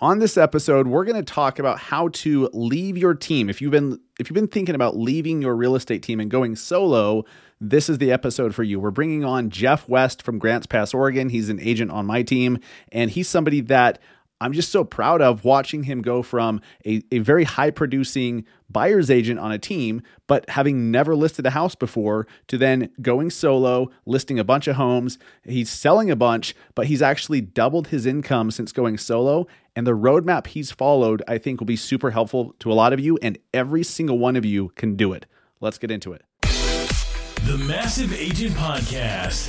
On this episode, we're going to talk about how to leave your team. If you've been if you've been thinking about leaving your real estate team and going solo, this is the episode for you. We're bringing on Jeff West from Grants Pass, Oregon. He's an agent on my team, and he's somebody that I'm just so proud of watching him go from a, a very high producing buyer's agent on a team, but having never listed a house before, to then going solo, listing a bunch of homes. He's selling a bunch, but he's actually doubled his income since going solo. And the roadmap he's followed, I think, will be super helpful to a lot of you, and every single one of you can do it. Let's get into it. The Massive Agent Podcast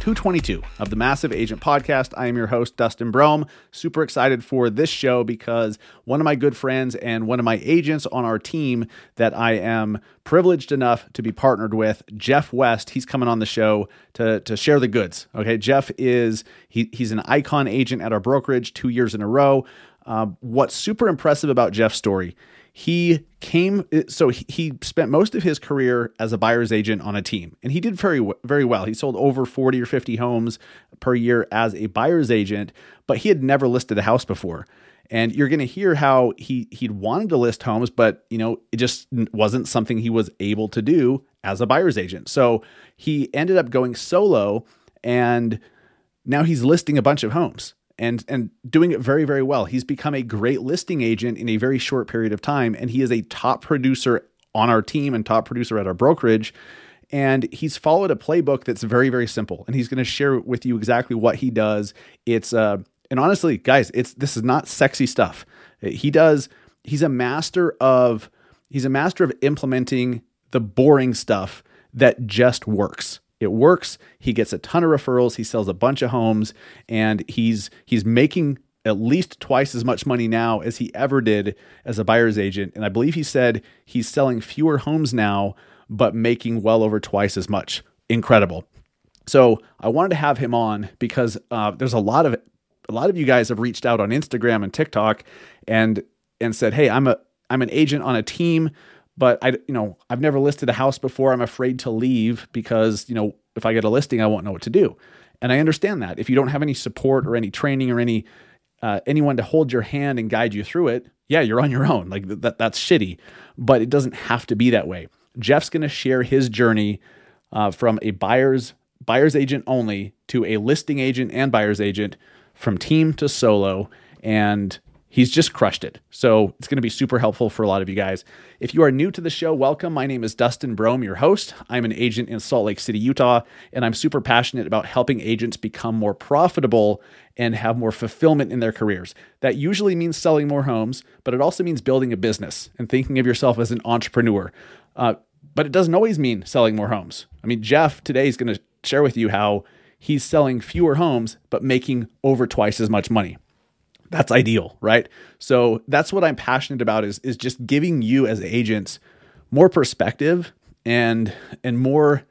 222 of the Massive Agent Podcast. I am your host, Dustin Brohm. Super excited for this show because one of my good friends and one of my agents on our team that I am privileged enough to be partnered with, Jeff West, he's coming on the show to, to share the goods. Okay, Jeff is he, he's an icon agent at our brokerage two years in a row. Uh, what's super impressive about Jeff's story he came so he spent most of his career as a buyer's agent on a team and he did very very well. He sold over 40 or 50 homes per year as a buyer's agent but he had never listed a house before. And you're going to hear how he he'd wanted to list homes but you know it just wasn't something he was able to do as a buyer's agent. So he ended up going solo and now he's listing a bunch of homes and and doing it very very well. He's become a great listing agent in a very short period of time and he is a top producer on our team and top producer at our brokerage and he's followed a playbook that's very very simple and he's going to share with you exactly what he does. It's uh and honestly guys, it's this is not sexy stuff. He does he's a master of he's a master of implementing the boring stuff that just works. It works. He gets a ton of referrals. He sells a bunch of homes, and he's he's making at least twice as much money now as he ever did as a buyer's agent. And I believe he said he's selling fewer homes now, but making well over twice as much. Incredible. So I wanted to have him on because uh, there's a lot of a lot of you guys have reached out on Instagram and TikTok and and said, "Hey, I'm a I'm an agent on a team but I, you know, I've never listed a house before. I'm afraid to leave because, you know, if I get a listing, I won't know what to do. And I understand that. If you don't have any support or any training or any uh, anyone to hold your hand and guide you through it, yeah, you're on your own. Like that, that's shitty. But it doesn't have to be that way. Jeff's going to share his journey uh, from a buyer's buyer's agent only to a listing agent and buyer's agent, from team to solo, and He's just crushed it. So it's going to be super helpful for a lot of you guys. If you are new to the show, welcome. My name is Dustin Brohm, your host. I'm an agent in Salt Lake City, Utah, and I'm super passionate about helping agents become more profitable and have more fulfillment in their careers. That usually means selling more homes, but it also means building a business and thinking of yourself as an entrepreneur. Uh, but it doesn't always mean selling more homes. I mean, Jeff today is going to share with you how he's selling fewer homes, but making over twice as much money that's ideal, right? So that's what I'm passionate about is is just giving you as agents more perspective and and more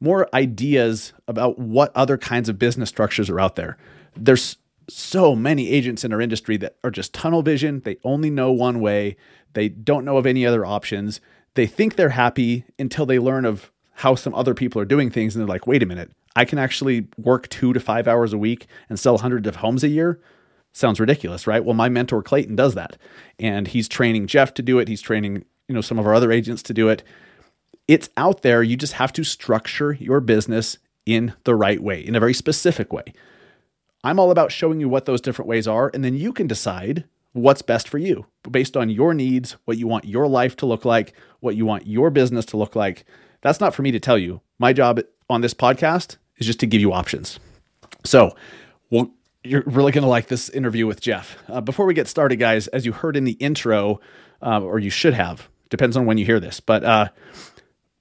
more ideas about what other kinds of business structures are out there. There's so many agents in our industry that are just tunnel vision. They only know one way. They don't know of any other options. They think they're happy until they learn of how some other people are doing things and they're like, "Wait a minute. I can actually work 2 to 5 hours a week and sell hundreds of homes a year." Sounds ridiculous, right? Well, my mentor Clayton does that. And he's training Jeff to do it. He's training, you know, some of our other agents to do it. It's out there. You just have to structure your business in the right way, in a very specific way. I'm all about showing you what those different ways are, and then you can decide what's best for you based on your needs, what you want your life to look like, what you want your business to look like. That's not for me to tell you. My job on this podcast is just to give you options. So, we'll you're really going to like this interview with Jeff. Uh, before we get started, guys, as you heard in the intro, uh, or you should have, depends on when you hear this, but uh,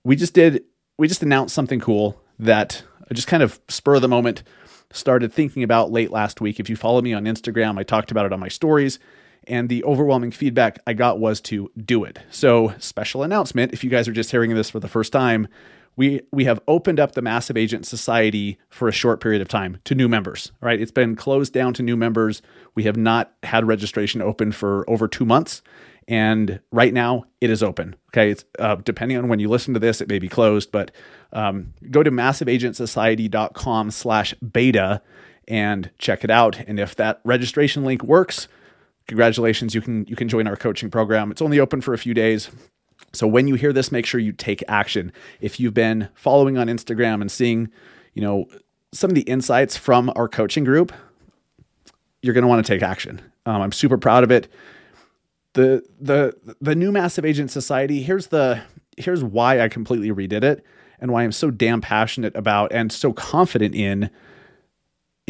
we just did, we just announced something cool that I just kind of spur of the moment started thinking about late last week. If you follow me on Instagram, I talked about it on my stories. And the overwhelming feedback I got was to do it. So, special announcement if you guys are just hearing this for the first time, we we have opened up the Massive Agent Society for a short period of time to new members. Right, it's been closed down to new members. We have not had registration open for over two months, and right now it is open. Okay, it's uh, depending on when you listen to this, it may be closed, but um, go to massiveagentsociety.com/slash-beta and check it out. And if that registration link works, congratulations, you can you can join our coaching program. It's only open for a few days. So when you hear this, make sure you take action. If you've been following on Instagram and seeing, you know, some of the insights from our coaching group, you're going to want to take action. Um, I'm super proud of it. The the the new Massive Agent Society. Here's the here's why I completely redid it and why I'm so damn passionate about and so confident in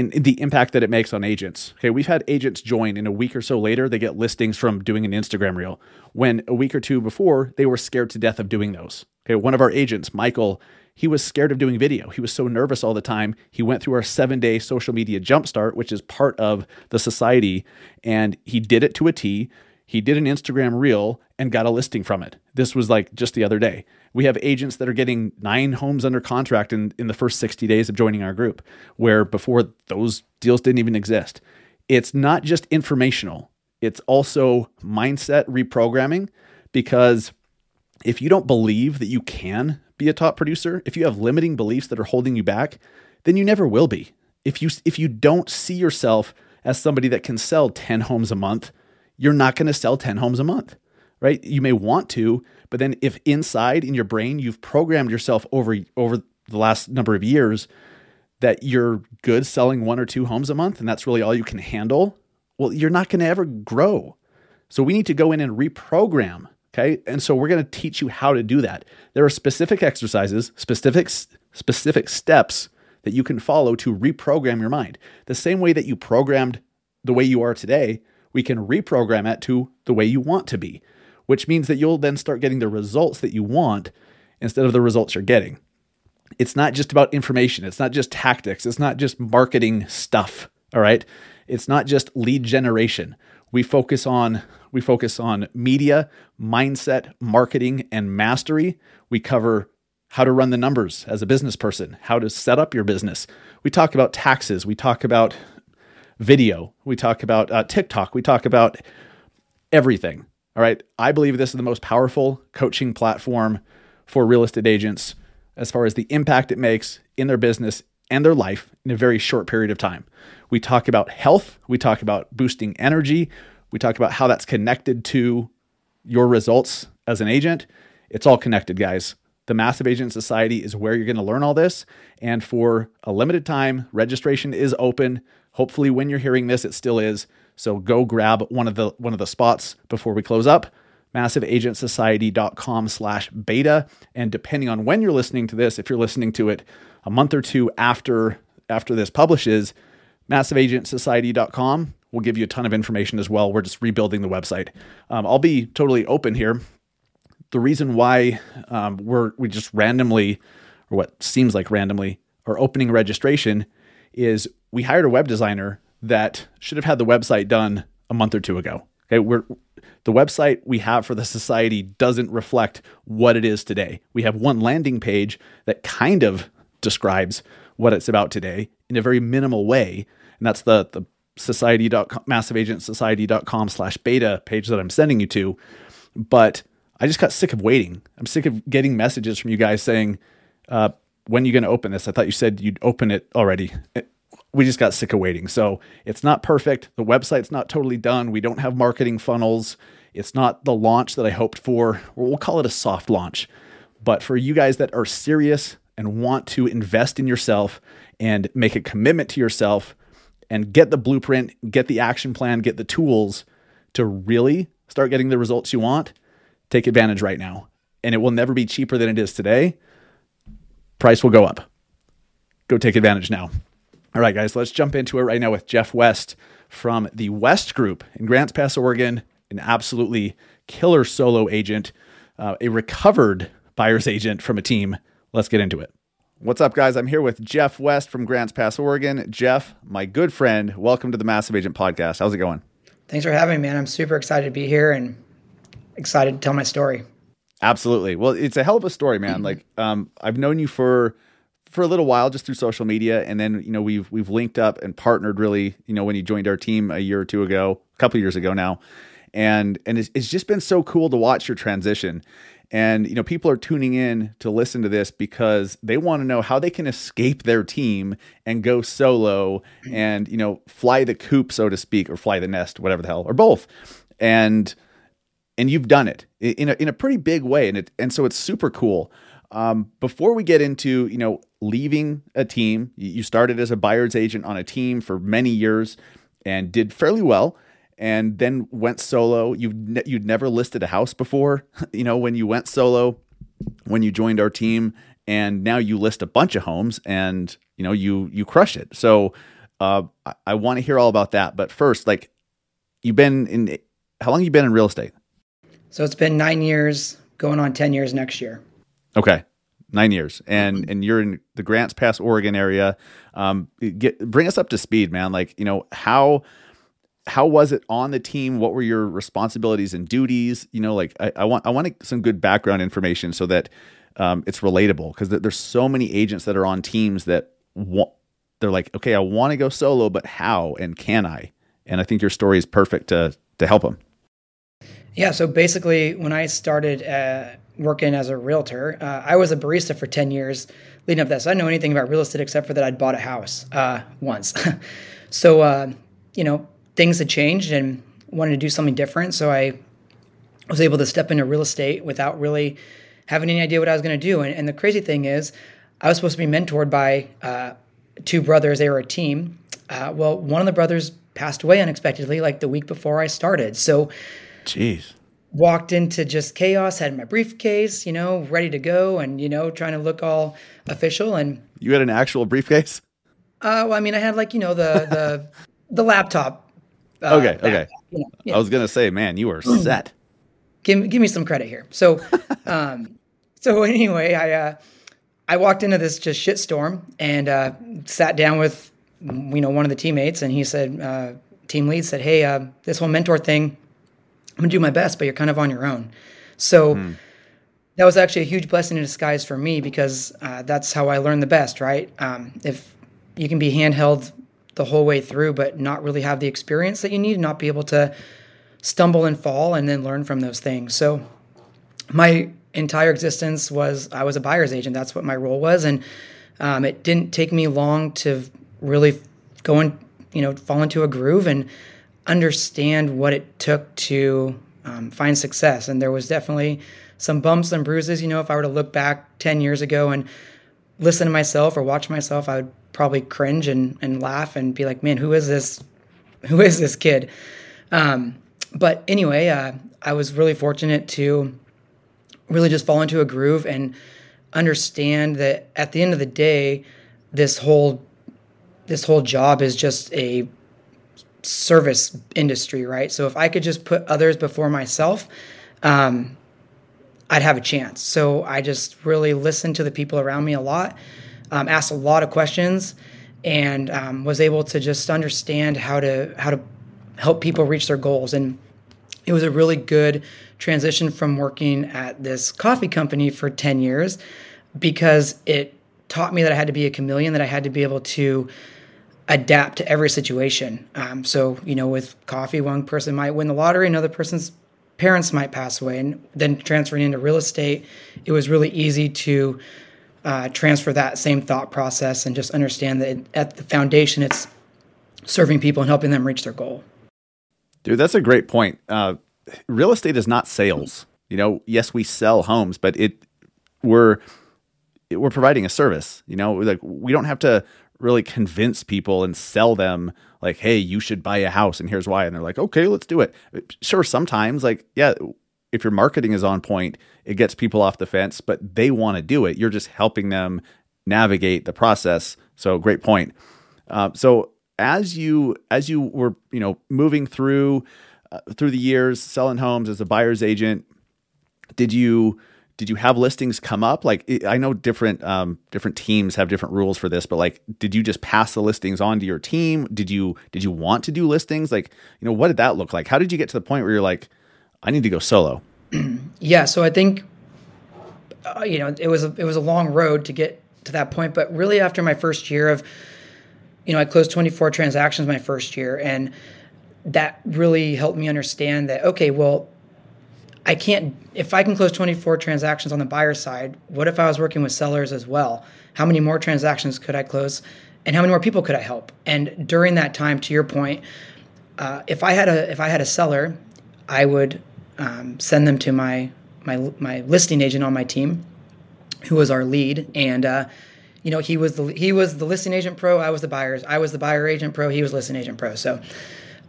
the impact that it makes on agents. Okay, we've had agents join, and a week or so later, they get listings from doing an Instagram reel. When a week or two before, they were scared to death of doing those. Okay, one of our agents, Michael, he was scared of doing video. He was so nervous all the time. He went through our seven day social media jumpstart, which is part of the society, and he did it to a T. He did an Instagram reel and got a listing from it. This was like just the other day. We have agents that are getting nine homes under contract in, in the first 60 days of joining our group, where before those deals didn't even exist. It's not just informational, it's also mindset reprogramming because if you don't believe that you can be a top producer, if you have limiting beliefs that are holding you back, then you never will be. If you if you don't see yourself as somebody that can sell 10 homes a month, you're not going to sell 10 homes a month, right? You may want to, but then if inside in your brain you've programmed yourself over over the last number of years that you're good selling one or two homes a month and that's really all you can handle, well, you're not going to ever grow. So we need to go in and reprogram, okay? And so we're going to teach you how to do that. There are specific exercises, specific specific steps that you can follow to reprogram your mind. The same way that you programmed the way you are today, we can reprogram it to the way you want to be, which means that you'll then start getting the results that you want instead of the results you're getting. It's not just about information, it's not just tactics, it's not just marketing stuff, all right? It's not just lead generation. We focus on we focus on media, mindset, marketing and mastery. We cover how to run the numbers as a business person, how to set up your business. We talk about taxes, we talk about video. We talk about uh, TikTok. We talk about everything. All right. I believe this is the most powerful coaching platform for real estate agents as far as the impact it makes in their business and their life in a very short period of time. We talk about health. We talk about boosting energy. We talk about how that's connected to your results as an agent. It's all connected, guys. The Massive Agent Society is where you're going to learn all this. And for a limited time, registration is open. Hopefully, when you're hearing this, it still is. So go grab one of the one of the spots before we close up. MassiveAgentSociety.com slash beta. And depending on when you're listening to this, if you're listening to it a month or two after after this publishes, MassiveAgentSociety.com will give you a ton of information as well. We're just rebuilding the website. Um, I'll be totally open here. The reason why um, we're we just randomly, or what seems like randomly, are opening registration is we hired a web designer that should have had the website done a month or two ago. Okay, we're the website we have for the society doesn't reflect what it is today. We have one landing page that kind of describes what it's about today in a very minimal way, and that's the the society.com massiveagentsociety.com slash beta page that I'm sending you to. But I just got sick of waiting. I'm sick of getting messages from you guys saying, uh, when are you going to open this? I thought you said you'd open it already we just got sick of waiting. So it's not perfect. The website's not totally done. We don't have marketing funnels. It's not the launch that I hoped for. We'll call it a soft launch. But for you guys that are serious and want to invest in yourself and make a commitment to yourself and get the blueprint, get the action plan, get the tools to really start getting the results you want, take advantage right now. And it will never be cheaper than it is today. Price will go up. Go take advantage now. All right, guys, let's jump into it right now with Jeff West from the West Group in Grants Pass, Oregon, an absolutely killer solo agent, uh, a recovered buyer's agent from a team. Let's get into it. What's up, guys? I'm here with Jeff West from Grants Pass, Oregon. Jeff, my good friend, welcome to the Massive Agent Podcast. How's it going? Thanks for having me, man. I'm super excited to be here and excited to tell my story. Absolutely. Well, it's a hell of a story, man. Like, um, I've known you for for a little while just through social media, and then you know we've we've linked up and partnered really. You know, when you joined our team a year or two ago, a couple years ago now, and and it's, it's just been so cool to watch your transition. And you know, people are tuning in to listen to this because they want to know how they can escape their team and go solo and you know fly the coop, so to speak, or fly the nest, whatever the hell, or both. And and you've done it in a, in a pretty big way and it and so it's super cool um, before we get into you know leaving a team. You started as a buyer's agent on a team for many years and did fairly well and then went solo. You ne- you'd never listed a house before you know when you went solo when you joined our team and now you list a bunch of homes and you know you you crush it. So uh, I, I want to hear all about that but first like you've been in how long you been in real estate? So it's been nine years, going on 10 years next year. Okay, nine years, and and you're in the Grants Pass, Oregon area. Um, get bring us up to speed, man. Like you know how how was it on the team? What were your responsibilities and duties? You know, like I, I want I want some good background information so that um, it's relatable because there's so many agents that are on teams that want they're like, okay, I want to go solo, but how and can I? And I think your story is perfect to to help them. Yeah, so basically, when I started uh, working as a realtor, uh, I was a barista for 10 years leading up to that. So I didn't know anything about real estate except for that I'd bought a house uh, once. so, uh, you know, things had changed and wanted to do something different. So I was able to step into real estate without really having any idea what I was going to do. And, and, the crazy thing is, I was supposed to be mentored by uh, two brothers. They were a team. Uh, well, one of the brothers passed away unexpectedly, like the week before I started. So, Jeez. Walked into just chaos, had my briefcase, you know, ready to go, and you know, trying to look all official. And you had an actual briefcase. Uh, well, I mean, I had like you know the the the laptop. Uh, okay, okay. You know, yeah. I was gonna say, man, you were set. give give me some credit here. So, um, so anyway, I uh, I walked into this just shit storm and uh, sat down with you know one of the teammates, and he said, uh, team lead said, "Hey, uh, this whole mentor thing." I'm gonna do my best, but you're kind of on your own. So mm. that was actually a huge blessing in disguise for me because uh, that's how I learned the best, right? Um, if you can be handheld the whole way through, but not really have the experience that you need, not be able to stumble and fall and then learn from those things. So my entire existence was I was a buyer's agent. That's what my role was, and um, it didn't take me long to really go and you know fall into a groove and understand what it took to um, find success. And there was definitely some bumps and bruises. You know, if I were to look back 10 years ago and listen to myself or watch myself, I would probably cringe and, and laugh and be like, man, who is this? Who is this kid? Um, but anyway, uh, I was really fortunate to really just fall into a groove and understand that at the end of the day, this whole this whole job is just a service industry, right? So if I could just put others before myself, um, I'd have a chance. So I just really listened to the people around me a lot, um, asked a lot of questions, and um, was able to just understand how to how to help people reach their goals. And it was a really good transition from working at this coffee company for ten years because it taught me that I had to be a chameleon, that I had to be able to adapt to every situation. Um, so, you know, with coffee, one person might win the lottery, another person's parents might pass away. And then transferring into real estate, it was really easy to uh, transfer that same thought process and just understand that at the foundation, it's serving people and helping them reach their goal. Dude, that's a great point. Uh, real estate is not sales. You know, yes, we sell homes, but it we're we're providing a service. You know, like we don't have to really convince people and sell them like, hey, you should buy a house and here's why. And they're like, okay, let's do it. Sure, sometimes, like, yeah, if your marketing is on point, it gets people off the fence, but they want to do it. You're just helping them navigate the process. So great point. Uh, so as you as you were you know moving through uh, through the years selling homes as a buyer's agent, did you did you have listings come up? Like I know different um, different teams have different rules for this, but like, did you just pass the listings on to your team? Did you did you want to do listings? Like, you know, what did that look like? How did you get to the point where you're like, I need to go solo? yeah, so I think uh, you know it was a, it was a long road to get to that point, but really after my first year of you know I closed 24 transactions my first year, and that really helped me understand that okay, well I can't, if I can close 24 transactions on the buyer side, what if I was working with sellers as well? How many more transactions could I close? And how many more people could I help? And during that time, to your point, uh, if I had a if I had a seller, I would um, send them to my my my listing agent on my team, who was our lead, and uh, you know he was the he was the listing agent pro. I was the buyers. I was the buyer agent pro. He was listing agent pro. So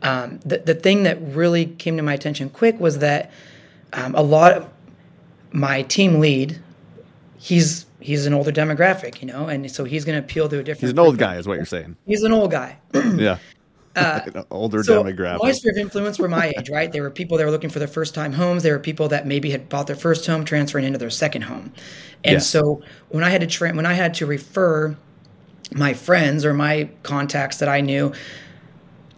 um, the the thing that really came to my attention quick was that um, a lot of my team lead, he's he's an older demographic, you know, and so he's going to appeal to a different. He's an old guy, is what you're saying. He's an old guy. yeah. Uh, older so demographic. My sphere of influence were my age, right? They were people that were looking for their first time homes. There were people that maybe had bought their first home, transferring into their second home. And yes. so when I had to tra- when I had to refer my friends or my contacts that I knew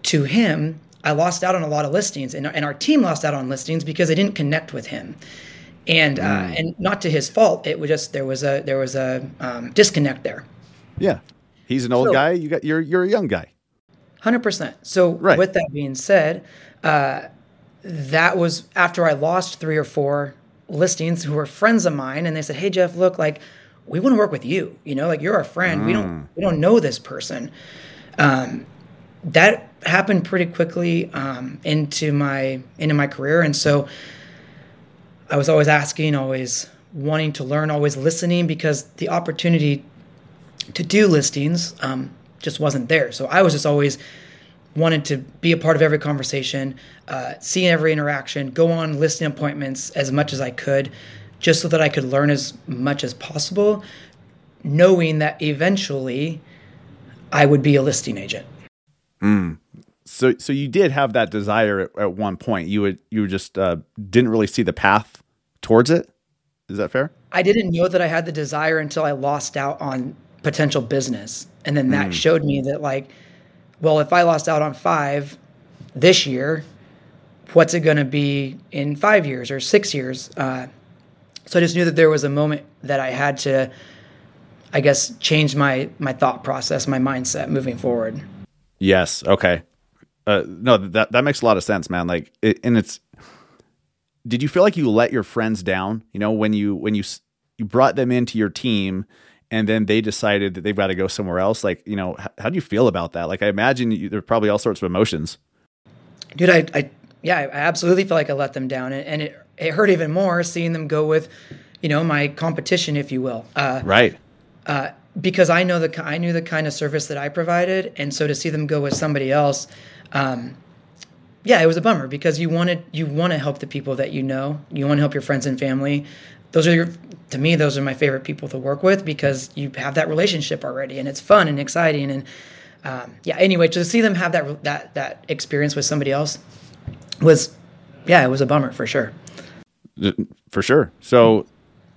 to him, I lost out on a lot of listings, and, and our team lost out on listings because they didn't connect with him, and uh, mm. and not to his fault. It was just there was a there was a um, disconnect there. Yeah, he's an old so, guy. You got you're you're a young guy. Hundred percent. So right. with that being said, uh, that was after I lost three or four listings who were friends of mine, and they said, "Hey Jeff, look, like we want to work with you. You know, like you're our friend. Mm. We don't mm. we don't know this person." Um, that happened pretty quickly um, into my into my career, and so I was always asking, always wanting to learn, always listening because the opportunity to do listings um, just wasn't there. So I was just always wanted to be a part of every conversation, uh, see every interaction, go on listing appointments as much as I could, just so that I could learn as much as possible, knowing that eventually I would be a listing agent. Mm. So, so you did have that desire at, at one point. You would, you just uh, didn't really see the path towards it. Is that fair? I didn't know that I had the desire until I lost out on potential business, and then that mm. showed me that, like, well, if I lost out on five this year, what's it going to be in five years or six years? Uh, so I just knew that there was a moment that I had to, I guess, change my my thought process, my mindset moving forward. Yes. Okay. Uh, no, that that makes a lot of sense, man. Like, it, and it's. Did you feel like you let your friends down? You know, when you when you you brought them into your team, and then they decided that they've got to go somewhere else. Like, you know, how, how do you feel about that? Like, I imagine you, there are probably all sorts of emotions. Dude, I, I yeah, I absolutely feel like I let them down, and, and it it hurt even more seeing them go with, you know, my competition, if you will. Uh, right. Uh, because I know the I knew the kind of service that I provided, and so to see them go with somebody else, um, yeah, it was a bummer because you wanted you want to help the people that you know, you want to help your friends and family. Those are your to me those are my favorite people to work with because you have that relationship already, and it's fun and exciting, and um, yeah. Anyway, to see them have that that that experience with somebody else was, yeah, it was a bummer for sure. For sure. So,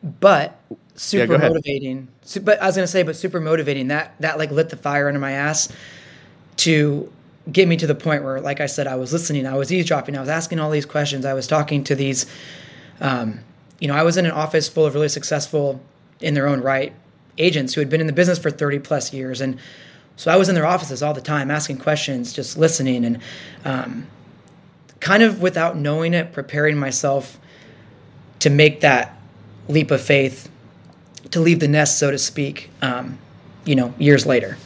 but super yeah, motivating. But I was gonna say, but super motivating. That that like lit the fire under my ass to get me to the point where, like I said, I was listening, I was eavesdropping, I was asking all these questions, I was talking to these. Um, you know, I was in an office full of really successful, in their own right, agents who had been in the business for thirty plus years, and so I was in their offices all the time, asking questions, just listening, and um, kind of without knowing it, preparing myself to make that leap of faith to leave the nest, so to speak, um, you know, years later.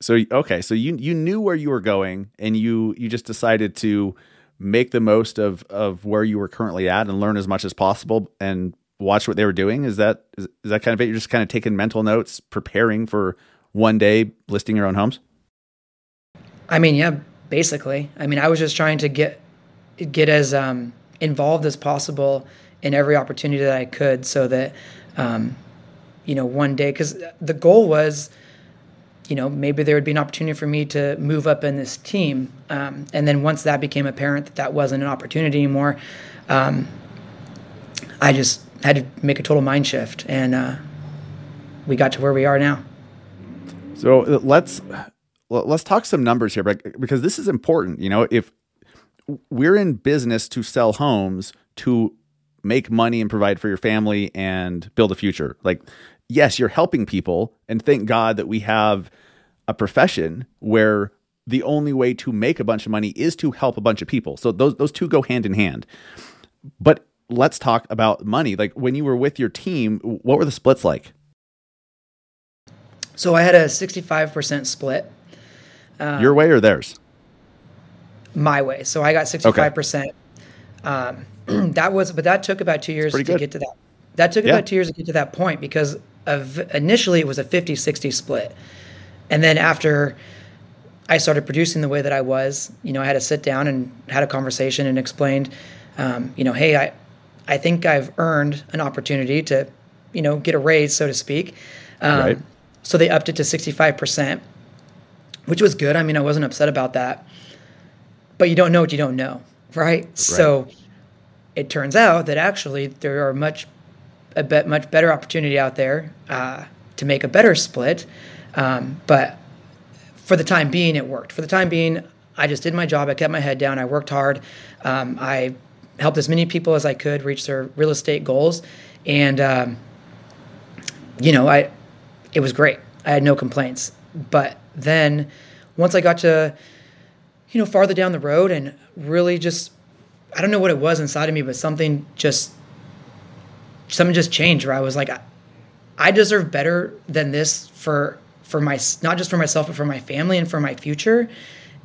So okay, so you you knew where you were going, and you you just decided to make the most of of where you were currently at and learn as much as possible and watch what they were doing. Is that is, is that kind of it? You're just kind of taking mental notes, preparing for one day listing your own homes. I mean, yeah, basically. I mean, I was just trying to get get as um, involved as possible in every opportunity that I could, so that um, you know, one day, because the goal was, you know, maybe there would be an opportunity for me to move up in this team. Um, and then once that became apparent that that wasn't an opportunity anymore, um, I just had to make a total mind shift, and uh, we got to where we are now. So let's let's talk some numbers here, because this is important. You know, if we're in business to sell homes to make money and provide for your family and build a future, like yes, you're helping people, and thank God that we have a profession where the only way to make a bunch of money is to help a bunch of people. So those those two go hand in hand. But let's talk about money. Like when you were with your team, what were the splits like? So I had a 65% split. Um, your way or theirs? My way. So I got 65%. Okay. Um, that was, but that took about two years to good. get to that. That took yeah. about two years to get to that point because of initially it was a 50 60 split. And then after I started producing the way that I was, you know, I had to sit down and had a conversation and explained, um, you know, hey, I, I think I've earned an opportunity to, you know, get a raise, so to speak. Um, right. So they upped it to 65%, which was good. I mean, I wasn't upset about that. But you don't know what you don't know, right? right. So it turns out that actually there are much a bit much better opportunity out there uh, to make a better split. Um, but for the time being, it worked. For the time being, I just did my job. I kept my head down. I worked hard. Um, I helped as many people as I could reach their real estate goals, and um, you know, I it was great. I had no complaints. But then once I got to you know farther down the road and really just I don't know what it was inside of me, but something just something just changed where I was like, I, I deserve better than this for for my not just for myself but for my family and for my future.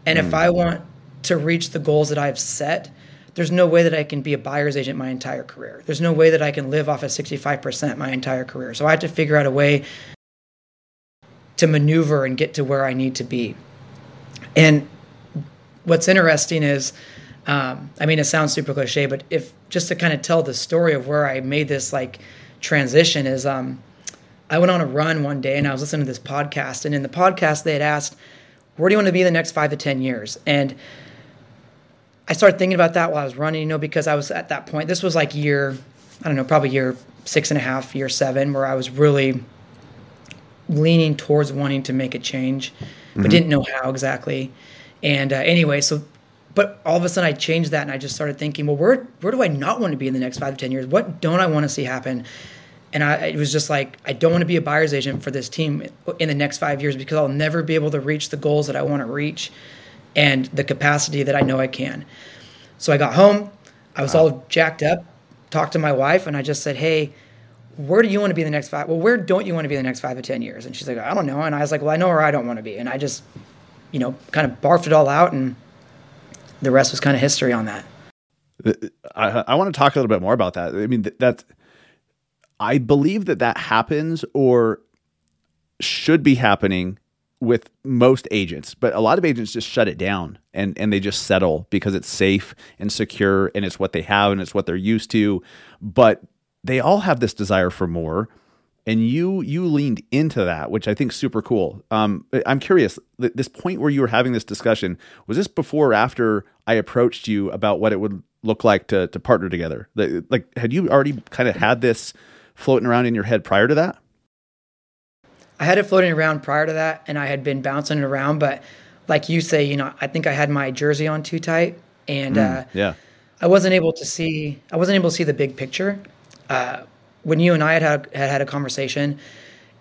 And mm. if I want to reach the goals that I've set, there's no way that I can be a buyer's agent my entire career. There's no way that I can live off of 65% my entire career. So I had to figure out a way to maneuver and get to where I need to be. And what's interesting is, um, I mean, it sounds super cliche, but if just to kind of tell the story of where I made this like transition is, um, I went on a run one day and I was listening to this podcast, and in the podcast they had asked, "Where do you want to be in the next five to ten years?" And I started thinking about that while I was running, you know, because I was at that point. This was like year, I don't know, probably year six and a half, year seven, where I was really leaning towards wanting to make a change, but mm-hmm. didn't know how exactly. And uh, anyway, so but all of a sudden I changed that and I just started thinking, well, where where do I not want to be in the next five to ten years? What don't I want to see happen? And I, it was just like, I don't want to be a buyer's agent for this team in the next five years because I'll never be able to reach the goals that I want to reach and the capacity that I know I can. So I got home, I was wow. all jacked up, talked to my wife, and I just said, hey, where do you want to be in the next five? Well, where don't you want to be in the next five to 10 years? And she's like, I don't know. And I was like, well, I know where I don't want to be. And I just, you know, kind of barfed it all out. And the rest was kind of history on that. I, I want to talk a little bit more about that. I mean, that, I believe that that happens or should be happening with most agents, but a lot of agents just shut it down and and they just settle because it's safe and secure and it's what they have and it's what they're used to. But they all have this desire for more and you you leaned into that which i think super cool. Um, i'm curious this point where you were having this discussion was this before or after i approached you about what it would look like to to partner together? Like had you already kind of had this floating around in your head prior to that? I had it floating around prior to that and i had been bouncing it around but like you say you know i think i had my jersey on too tight and mm, uh, yeah. I wasn't able to see i wasn't able to see the big picture. Uh, when you and I had had, had had a conversation,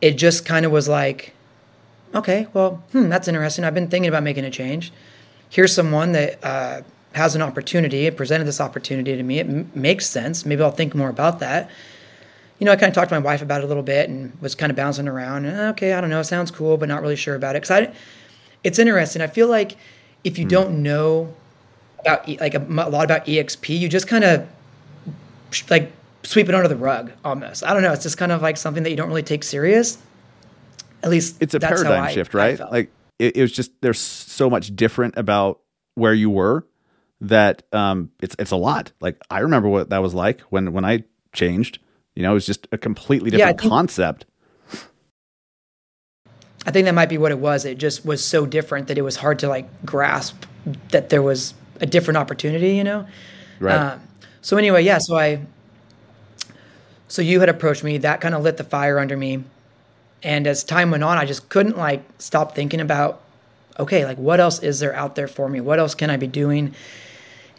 it just kind of was like, okay, well, hmm, that's interesting. I've been thinking about making a change. Here's someone that uh, has an opportunity. It presented this opportunity to me. It m- makes sense. Maybe I'll think more about that. You know, I kind of talked to my wife about it a little bit and was kind of bouncing around. And, okay, I don't know. It sounds cool, but not really sure about it. Because I, it's interesting. I feel like if you mm. don't know about like a, a lot about EXP, you just kind of like sweep it under the rug almost. I don't know. It's just kind of like something that you don't really take serious. At least it's a paradigm I, shift, right? Like it, it, was just there's so much different about where you were that um, it's it's a lot. Like I remember what that was like when when I changed. You know, it was just a completely different yeah, think, concept. I think that might be what it was. It just was so different that it was hard to like grasp that there was a different opportunity. You know, right. Um, so anyway, yeah. So I so you had approached me. That kind of lit the fire under me. And as time went on, I just couldn't like stop thinking about, okay, like what else is there out there for me? What else can I be doing?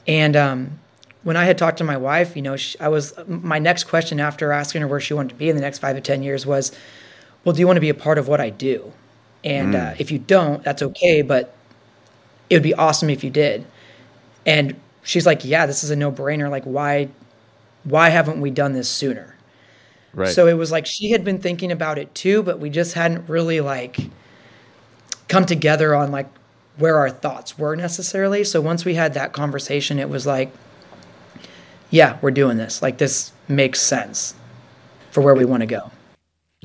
And um, when I had talked to my wife, you know, she, I was my next question after asking her where she wanted to be in the next five to ten years was, well, do you want to be a part of what I do? And uh, if you don't, that's okay, but it would be awesome if you did. And she's like, yeah, this is a no brainer. Like, why, why haven't we done this sooner? Right. So it was like she had been thinking about it too, but we just hadn't really like come together on like where our thoughts were necessarily. So once we had that conversation, it was like, yeah, we're doing this. Like this makes sense for where we want to go.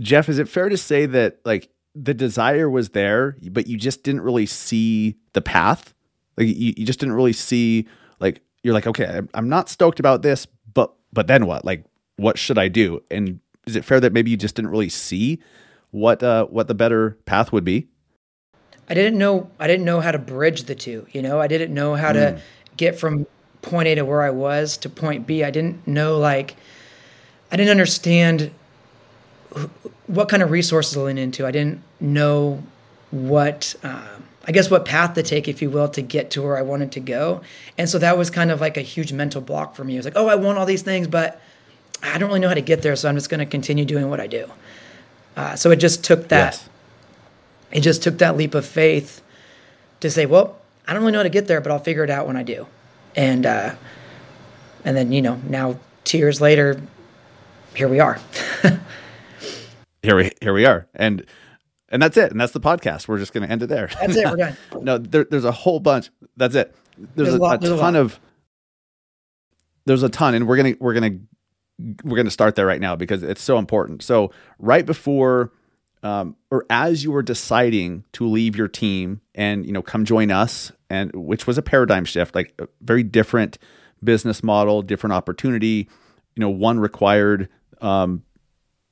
Jeff, is it fair to say that like the desire was there, but you just didn't really see the path? Like you, you just didn't really see like you're like, okay, I'm- I'm not stoked about this, but but then what? Like, what should I do? And is it fair that maybe you just didn't really see what uh what the better path would be? I didn't know I didn't know how to bridge the two, you know? I didn't know how to get from point A to where I was to point B. I didn't know like I didn't understand wh- what kind of resources to lean into. I didn't know what um, I guess what path to take, if you will, to get to where I wanted to go. And so that was kind of like a huge mental block for me. It was like, oh, I want all these things, but I don't really know how to get there, so I'm just going to continue doing what I do. Uh, so it just took that Yes. it just took that leap of faith to say, well, I don't really know how to get there, but I'll figure it out when I do. And uh, and then you know now two years later, here we are. Here we here we are. And and that's it. And that's the podcast. We're just going to end it there. That's it. We're done. no, there, there's a whole bunch. That's it. There's, There's a, a lot- a there's a ton lot. of. There's a ton, and we're gonna we're gonna we're gonna start there right now because it's so important. So right before, um, or as you were deciding to leave your team and you know come join us, and which was a paradigm shift, like a very different business model, different opportunity. You know, one required um,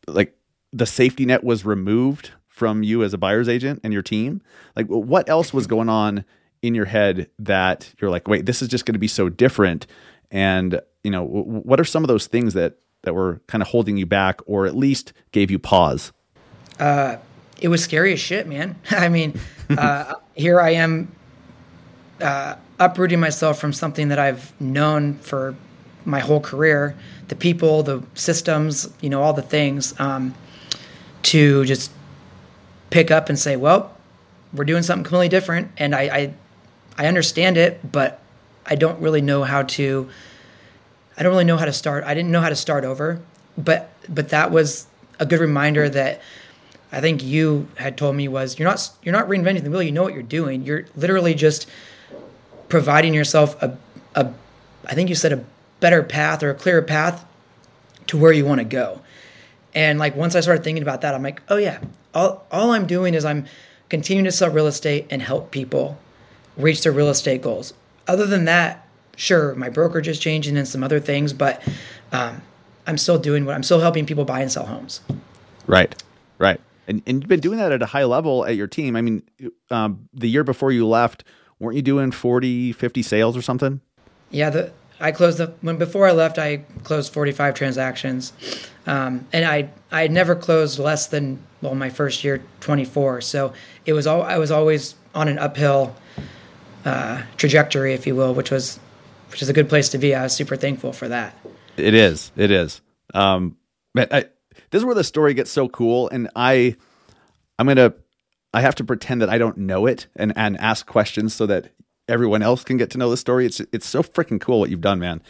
like the safety net was removed from you as a buyer's agent and your team like what else was going on in your head that you're like wait this is just going to be so different and you know what are some of those things that that were kind of holding you back or at least gave you pause it was scary as shit, man. I mean, uh, here I am uh, uprooting myself from something that I've known for my whole career the people, the systems, you know, all the things um, to just pick up and say, well, we're doing something completely different. And I, I, I understand it, but I don't really know how to. I don't really know how to start. I didn't know how to start over, but but that was a good reminder that I think you had told me was you're not you're not reinventing the wheel. You know what you're doing. You're literally just providing yourself a a I think you said a better path or a clearer path to where you want to go. And like once I started thinking about that, I'm like, oh yeah, all all I'm doing is I'm continuing to sell real estate and help people reach their real estate goals. Other than that, sure, my brokerage is changing and some other things, but um, I'm still doing what I'm still helping people buy and sell homes. right right and, and you've been doing that at a high level at your team i mean um, the year before you left weren't you doing 40 50 sales or something Yeah, the I closed the when before I left, I closed 45 transactions, um, and I I had never closed less than well my first year 24. So it was all I was always on an uphill uh, trajectory, if you will, which was which is a good place to be. I was super thankful for that. It is. It is. Um, but I, this is where the story gets so cool, and I, I'm gonna, I have to pretend that I don't know it and and ask questions so that everyone else can get to know the story. It's it's so freaking cool what you've done, man.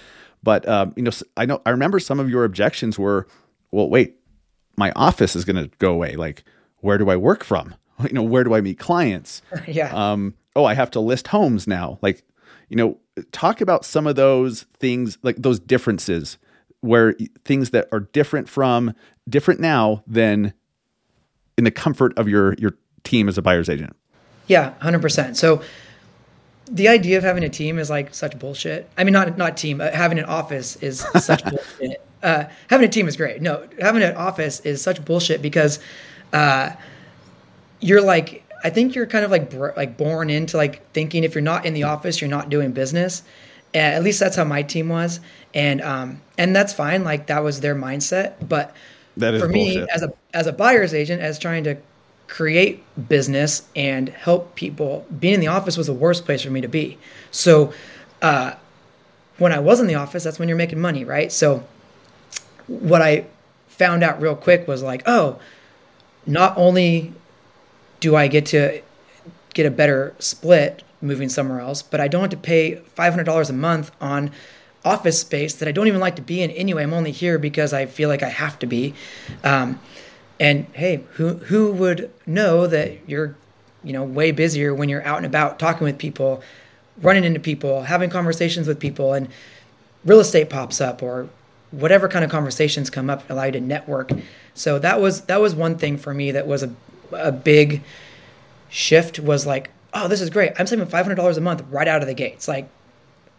But um, you know, I know I remember some of your objections were, well, wait, my office is gonna go away. Like, where do I work from? You know, where do I meet clients? yeah. um, oh, I have to list homes now. Like, you know, talk about some of those things, like those differences where things that are different from different now than in the comfort of your your team as a buyer's agent. Yeah, hundred percent. So the idea of having a team is like such bullshit. I mean, not not team. Uh, having an office is such bullshit. Uh, having a team is great. No, having an office is such bullshit because uh, you're like. I think you're kind of like br- like born into like thinking if you're not in the office, you're not doing business. And at least that's how my team was. and um, and that's fine. Like that was their mindset. But That is for me bullshit. as a as a buyer's agent, as trying to create business and help people, being in the office was the worst place for me to be. So uh, when I was in the office, that's when you're making money, right? So what I found out real quick was like, oh, not only do I get to get a better split moving somewhere else, but I don't have to pay $500 a month on office space that I don't even like to be in anyway. I'm only here because I feel like I have to be. Um, and hey, who who would know that you're, you know, way busier when you're out and about talking with people, running into people, having conversations with people, and real estate pops up or whatever kind of conversations come up allow you to network. So that was that was one thing for me that was a a big shift was like, oh, this is great. I'm saving five hundred dollars a month right out of the gates. Like,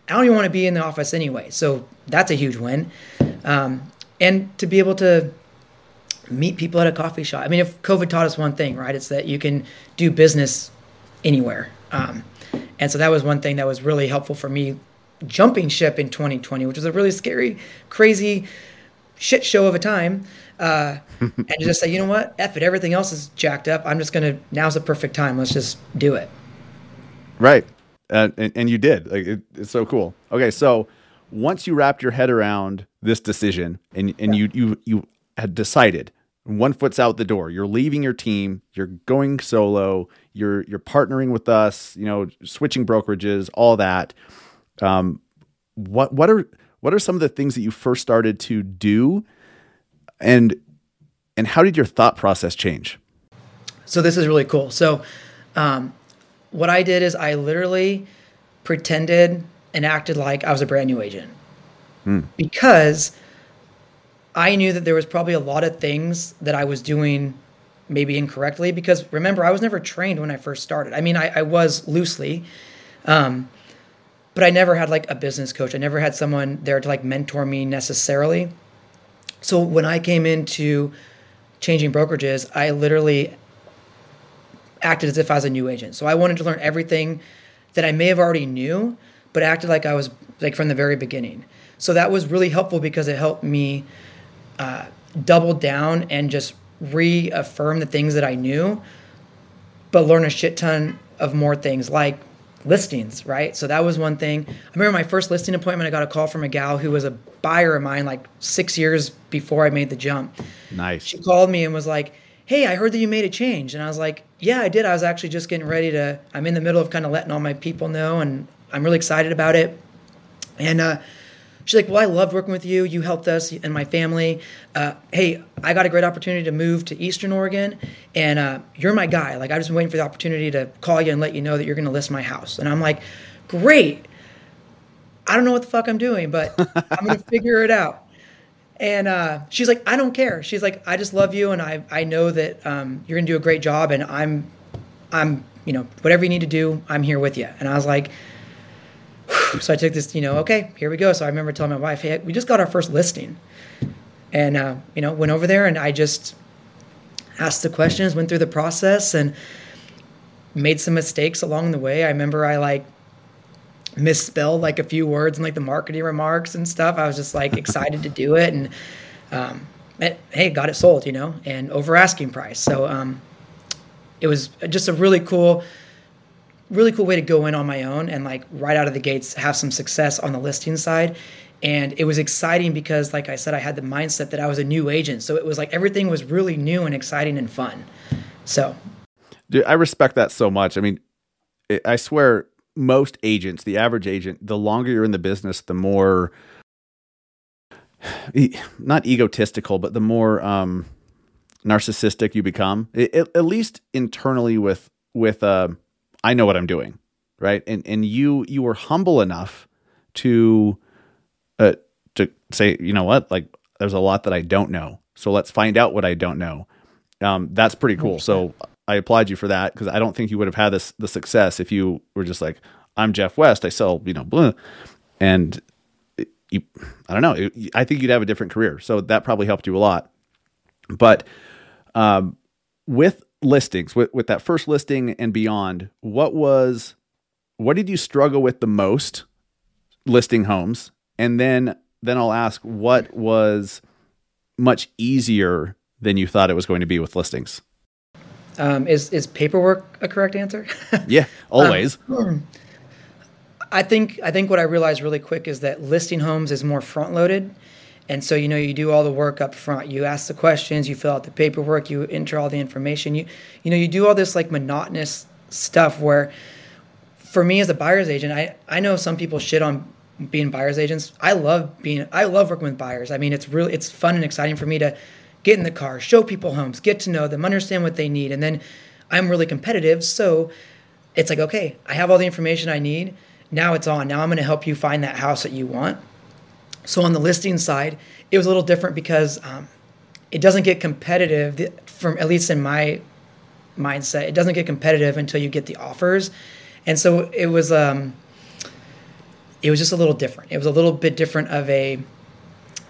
I don't even want to be in the office anyway. So that's a huge win. Um, and to be able to meet people at a coffee shop. I mean, if COVID taught us one thing, right, it's that you can do business anywhere. Um, and so that was one thing that was really helpful for me jumping ship in 2020, which was a really scary, crazy shit show of a time. Uh, and just say, you know what, F it, everything else is jacked up. I'm just going to, now's the perfect time. Let's just do it. Right. Uh, and, and you did. Like it, it's so cool. Okay, so once you wrapped your head around this decision and and you you you had decided one foot's out the door. You're leaving your team, you're going solo, you're you're partnering with us, you know, switching brokerages, all that. Um what what are what are some of the things that you first started to do and and how did your thought process change? So this is really cool. So, um, what I did is I literally pretended and acted like I was a brand new agent because I knew that there was probably a lot of things that I was doing maybe incorrectly. Because remember, I was never trained when I first started. I mean, I, I was loosely, um, but I never had like a business coach. I never had someone there to like mentor me necessarily. So when I came into changing brokerages, I literally acted as if I was a new agent. So I wanted to learn everything that I may have already knew, but acted like I was like from the very beginning. So that was really helpful because it helped me uh, double down and just reaffirm the things that I knew, but learn a shit ton of more things like listings, right? So that was one thing. I remember my first listing appointment, I got a call from a gal who was a buyer of mine like six years before I made the jump Nice. she called me and was like, "Hey, I heard that you made a change." And I was like, "Yeah, I did. I was actually just getting ready to. I'm in the middle of kind of letting all my people know, and I'm really excited about it." And uh, she's like, "Well, I loved working with you. You helped us and my family. Uh, hey, I got a great opportunity to move to Eastern Oregon, and uh, you're my guy. Like, I've just been waiting for the opportunity to call you and let you know that you're going to list my house." And I'm like, "Great." I don't know what the fuck I'm doing, but I'm going to figure it out. And uh, she's like, I don't care. She's like, I just love you, and I I know that um, you're gonna do a great job, and I'm I'm you know whatever you need to do, I'm here with you. And I was like. so I took this, you know, okay, here we go. So I remember telling my wife, hey, we just got our first listing, and uh, you know went over there, and I just asked the questions, went through the process, and made some mistakes along the way. I remember I like misspelled like a few words and like the marketing remarks and stuff. I was just like excited to do it and um, it, hey, got it sold, you know, and over asking price. So um, it was just a really cool, really cool way to go in on my own and like right out of the gates have some success on the listing side. And it was exciting because, like I said, I had the mindset that I was a new agent. So it was like everything was really new and exciting and fun. So Dude, I respect that so much. I mean, it, I swear, most agents, the average agent, the longer you're in the business, the more not egotistical, but the more um, narcissistic you become. I- at, least internally, with with uh, I know what I'm doing, right? And and you you were humble enough to uh, to say, you know what, like there's a lot that I don't know, so let's find out what I don't know. Um, that's pretty cool. So I applaud you for that because I don't think you would have had this the success if you were just like, I'm Jeff West, I sell, you know, blah, and you, I don't know, it- I think you'd have a different career. So that probably helped you a lot. But um, with listings, with with that first listing and beyond, what was, what did you struggle with the most listing homes, and then then I'll ask what was much easier than you thought it was going to be with listings. Um, is is paperwork a correct answer? Yeah, always. I think I think what I realized really quick is that listing homes is more front loaded. And so you know you do all the work up front. You ask the questions, you fill out the paperwork, you enter all the information. You you know you do all this like monotonous stuff where for me as a buyer's agent, I I know some people shit on being buyer's agents. I love being I love working with buyers. I mean, it's really it's fun and exciting for me to get in the car, show people homes, get to know them, understand what they need, and then I'm really competitive, so it's like okay, I have all the information I need. Now it's on. Now I'm going to help you find that house that you want. So on the listing side, it was a little different because um, it doesn't get competitive from at least in my mindset. It doesn't get competitive until you get the offers, and so it was. Um, it was just a little different. It was a little bit different of a.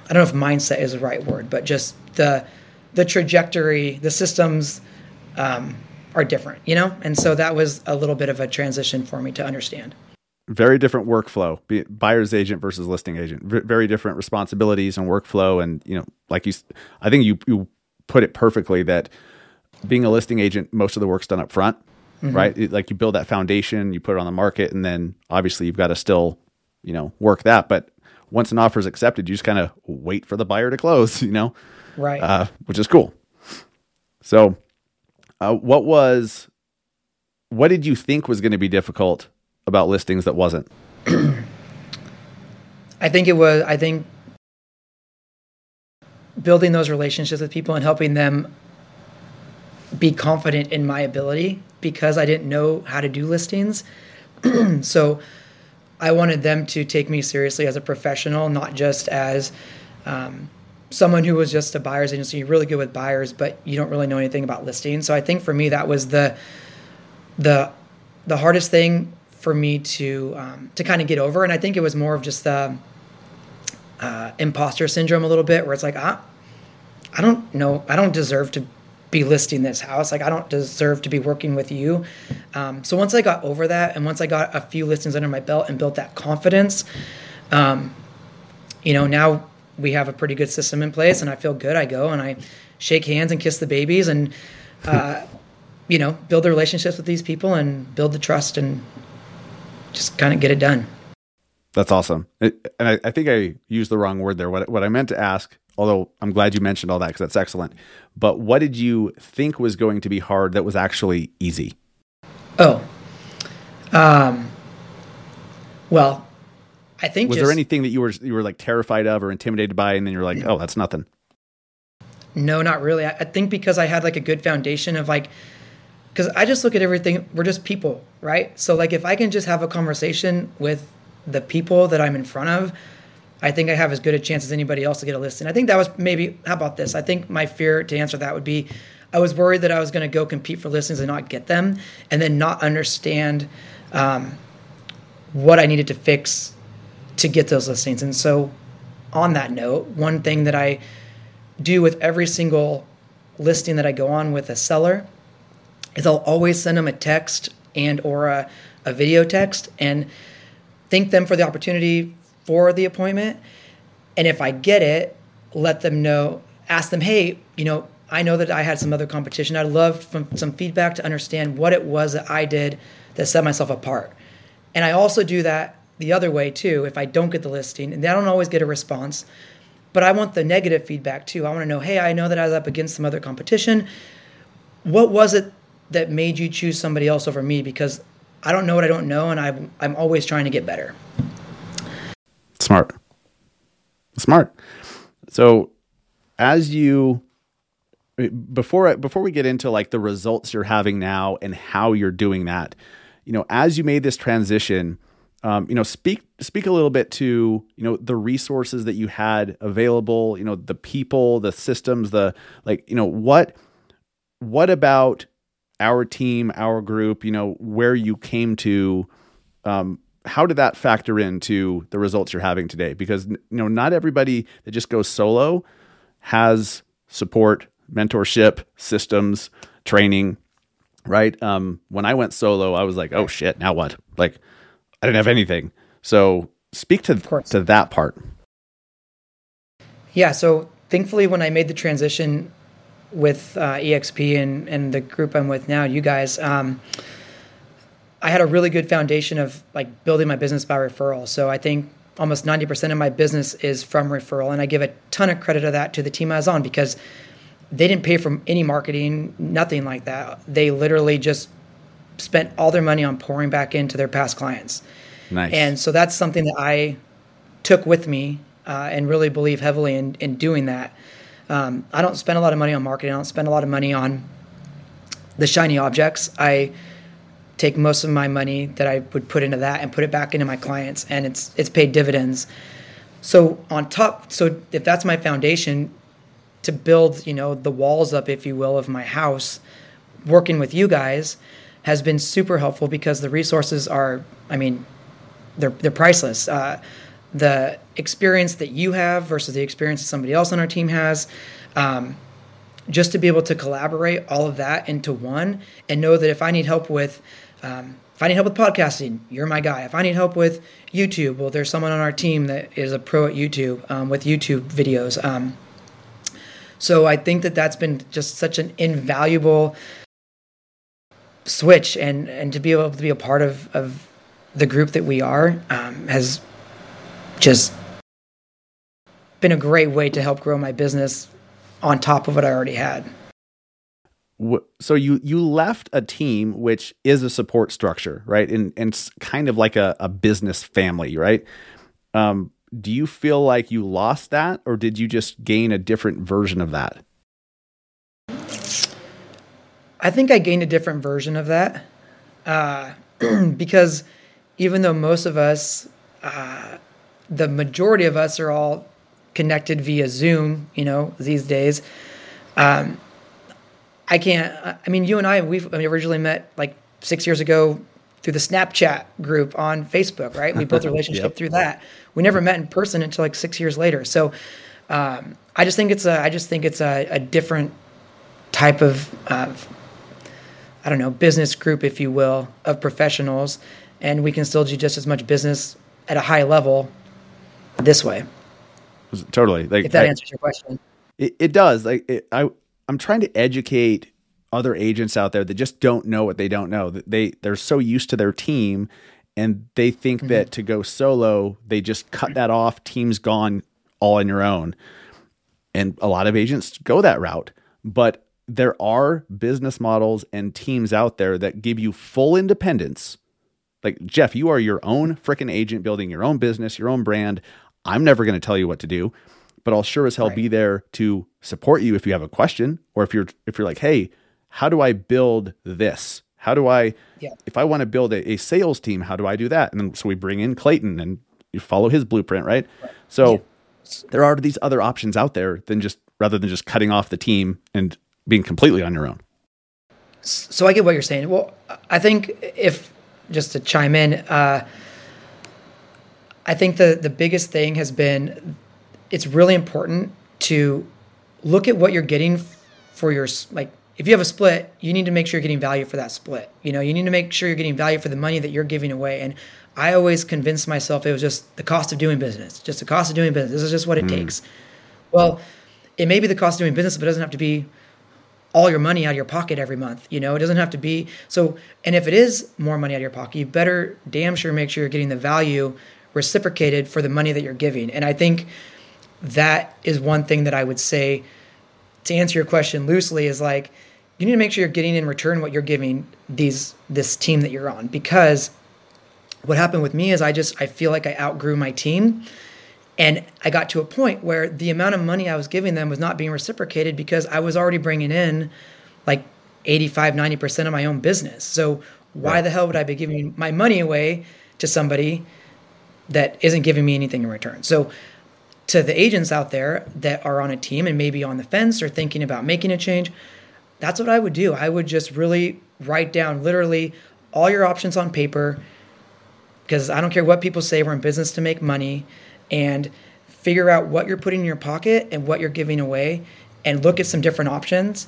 I don't know if mindset is the right word, but just the the trajectory, the systems um, are different, you know, and so that was a little bit of a transition for me to understand very different workflow buyer's agent versus listing agent. V- very different responsibilities and workflow and you know like you i think you you put it perfectly that being a listing agent most of the work's done up front mm-hmm. right? It, like you build that foundation you put it on the market and then obviously you've got to still you know work that. But once an offer is accepted you just kind of wait for the buyer to close you know? Right. Uh, which is cool. So uh, what was what did you think was going to be difficult about listings that wasn't? I think it was, I think building those relationships with people and helping them be confident in my ability because I didn't know how to do listings. so I wanted them to take me seriously as a professional, not just as um, someone who was just a buyer's agency. You're really good with buyers, but you don't really know anything about listings. So I think for me that was the the the hardest thing for me to um, to kind of get over. And I think it was more of just the uh, imposter syndrome a little bit, where it's like, ah, I don't know, I don't deserve to be listing this house. Like I don't deserve to be working with you. Um, so once I got over that, and once I got a few listings under my belt and built that confidence, um, you know, now we have a pretty good system in place, and I feel good. I go and I shake hands and kiss the babies, and uh, you know, build the relationships with these people and build the trust and just kind of get it done. That's awesome. It, and I, I, think I used the wrong word there. What, what I meant to ask, although I'm glad you mentioned all that because that's excellent. But what did you think was going to be hard that was actually easy? Oh, um, well, I think was just, there anything that you were you were like terrified of or intimidated by, and then you're like, oh, that's nothing. No, not really. I, I think because I had like a good foundation of like because I just look at everything. We're just people, right? So like if I can just have a conversation with the people that I'm in front of, I think I have as good a chance as anybody else to get a listing. I think that was maybe how about this? I think my fear to answer that would be I was worried that I was going to go compete for listings and not get them, and then not understand um, what I needed to fix to get those listings. And so, on that note, one thing that I do with every single listing that I go on with a seller is I'll always send them a text and or a, a video text and thank them for the opportunity for the appointment. And if I get it, let them know, ask them, hey, you know, I know that I had some other competition. I'd love some feedback to understand what it was that I did that set myself apart. And I also do that the other way too. If I don't get the listing, and I don't always get a response, but I want the negative feedback too. I want to know, hey, I know that I was up against some other competition. What was it that made you choose somebody else over me because I don't know what I don't know and I'm I'm always trying to get better. Smart. Smart. So as you before before we get into like the results you're having now and how you're doing that, you know, as you made this transition, um, you know, speak speak a little bit to you know the resources that you had available, you know, the people, the systems, the like, you know, what what about our team, our group, you know, where you came to, um, how did that factor into the results you're having today? Because you know, not everybody that just goes solo has support, mentorship, systems, training. Right? Um, when I went solo, I was like, "Oh shit, now what?" Like, I didn't have anything. So, speak to to that part. Yeah. So thankfully, when I made the transition with uh, EXP and, and the group I'm with now, you guys, um, I had a really good foundation of like building my business by referral. So I think almost 90% of my business is from referral. And I give a ton of credit of that to the team I was on because they didn't pay for any marketing, nothing like that. They literally just spent all their money on pouring back into their past clients. Nice. And so that's something that I took with me uh, and really believe heavily in, in doing that. Um, I don't spend a lot of money on marketing. I don't spend a lot of money on the shiny objects. I take most of my money that I would put into that and put it back into my clients, and it's it's paid dividends. So on top, so if that's my foundation to build, you know, the walls up, if you will, of my house, working with you guys has been super helpful because the resources are, I mean, they're they're priceless. Uh, the experience that you have versus the experience that somebody else on our team has. Um, just to be able to collaborate all of that into one and know that if I need help with um, if I need help with podcasting, you're my guy. If I need help with YouTube, well, there's someone on our team that is a pro at YouTube um, with YouTube videos. Um, so I think that that's been just such an invaluable switch, and and to be able to be a part of of the group that we are um, has just been a great way to help grow my business on top of what I already had. So you you left a team which is a support structure, right? And and it's kind of like a, a business family, right? Um, do you feel like you lost that, or did you just gain a different version of that? I think I gained a different version of that uh, because even though most of us, uh, the majority of us are all connected via Zoom, you know, these days. Um, I can't. I mean, you and I, we originally met like six years ago through the Snapchat group on Facebook, right? We built a relationship yep. through that. We never met in person until like six years later. So um, I just think it's a, I just think it's a, a different type of, uh, I don't know, business group, if you will, of professionals, and we can still do just as much business at a high level this way. Totally. Like if that I, answers your question. It, it does. Like it, I, I'm trying to educate other agents out there that just don't know what they don't know. That they they're so used to their team and they think mm-hmm. that to go solo, they just cut that off, team's gone all on your own. And a lot of agents go that route. But there are business models and teams out there that give you full independence. Like Jeff, you are your own freaking agent building your own business, your own brand. I'm never going to tell you what to do, but I'll sure as hell right. be there to support you if you have a question or if you're if you're like, "Hey, how do I build this? How do I yeah. if I want to build a, a, sales team, how do I do that?" And then, so we bring in Clayton and you follow his blueprint, right? right. So yeah. there are these other options out there than just rather than just cutting off the team and being completely on your own. So I get what you're saying. Well, I think if just to chime in, uh, I think the the biggest thing has been it's really important to look at what you're getting for your like if you have a split, you need to make sure you're getting value for that split. You know, you need to make sure you're getting value for the money that you're giving away. And I always convinced myself it was just the cost of doing business, just the cost of doing business. This is just what it mm. takes. Well, it may be the cost of doing business, but it doesn't have to be all your money out of your pocket every month. You know, it doesn't have to be so. And if it is more money out of your pocket, you better damn sure make sure you're getting the value reciprocated for the money that you're giving. And I think that is one thing that I would say to answer your question loosely is like you need to make sure you're getting in return what you're giving these this team that you're on because what happened with me is I just I feel like I outgrew my team and I got to a point where the amount of money I was giving them was not being reciprocated because I was already bringing in like 85 90% of my own business. So why right. the hell would I be giving my money away to somebody that isn't giving me anything in return? So to the agents out there that are on a team and maybe on the fence or thinking about making a change, that's what I would do. I would just really write down literally all your options on paper because I don't care what people say, we're in business to make money and figure out what you're putting in your pocket and what you're giving away and look at some different options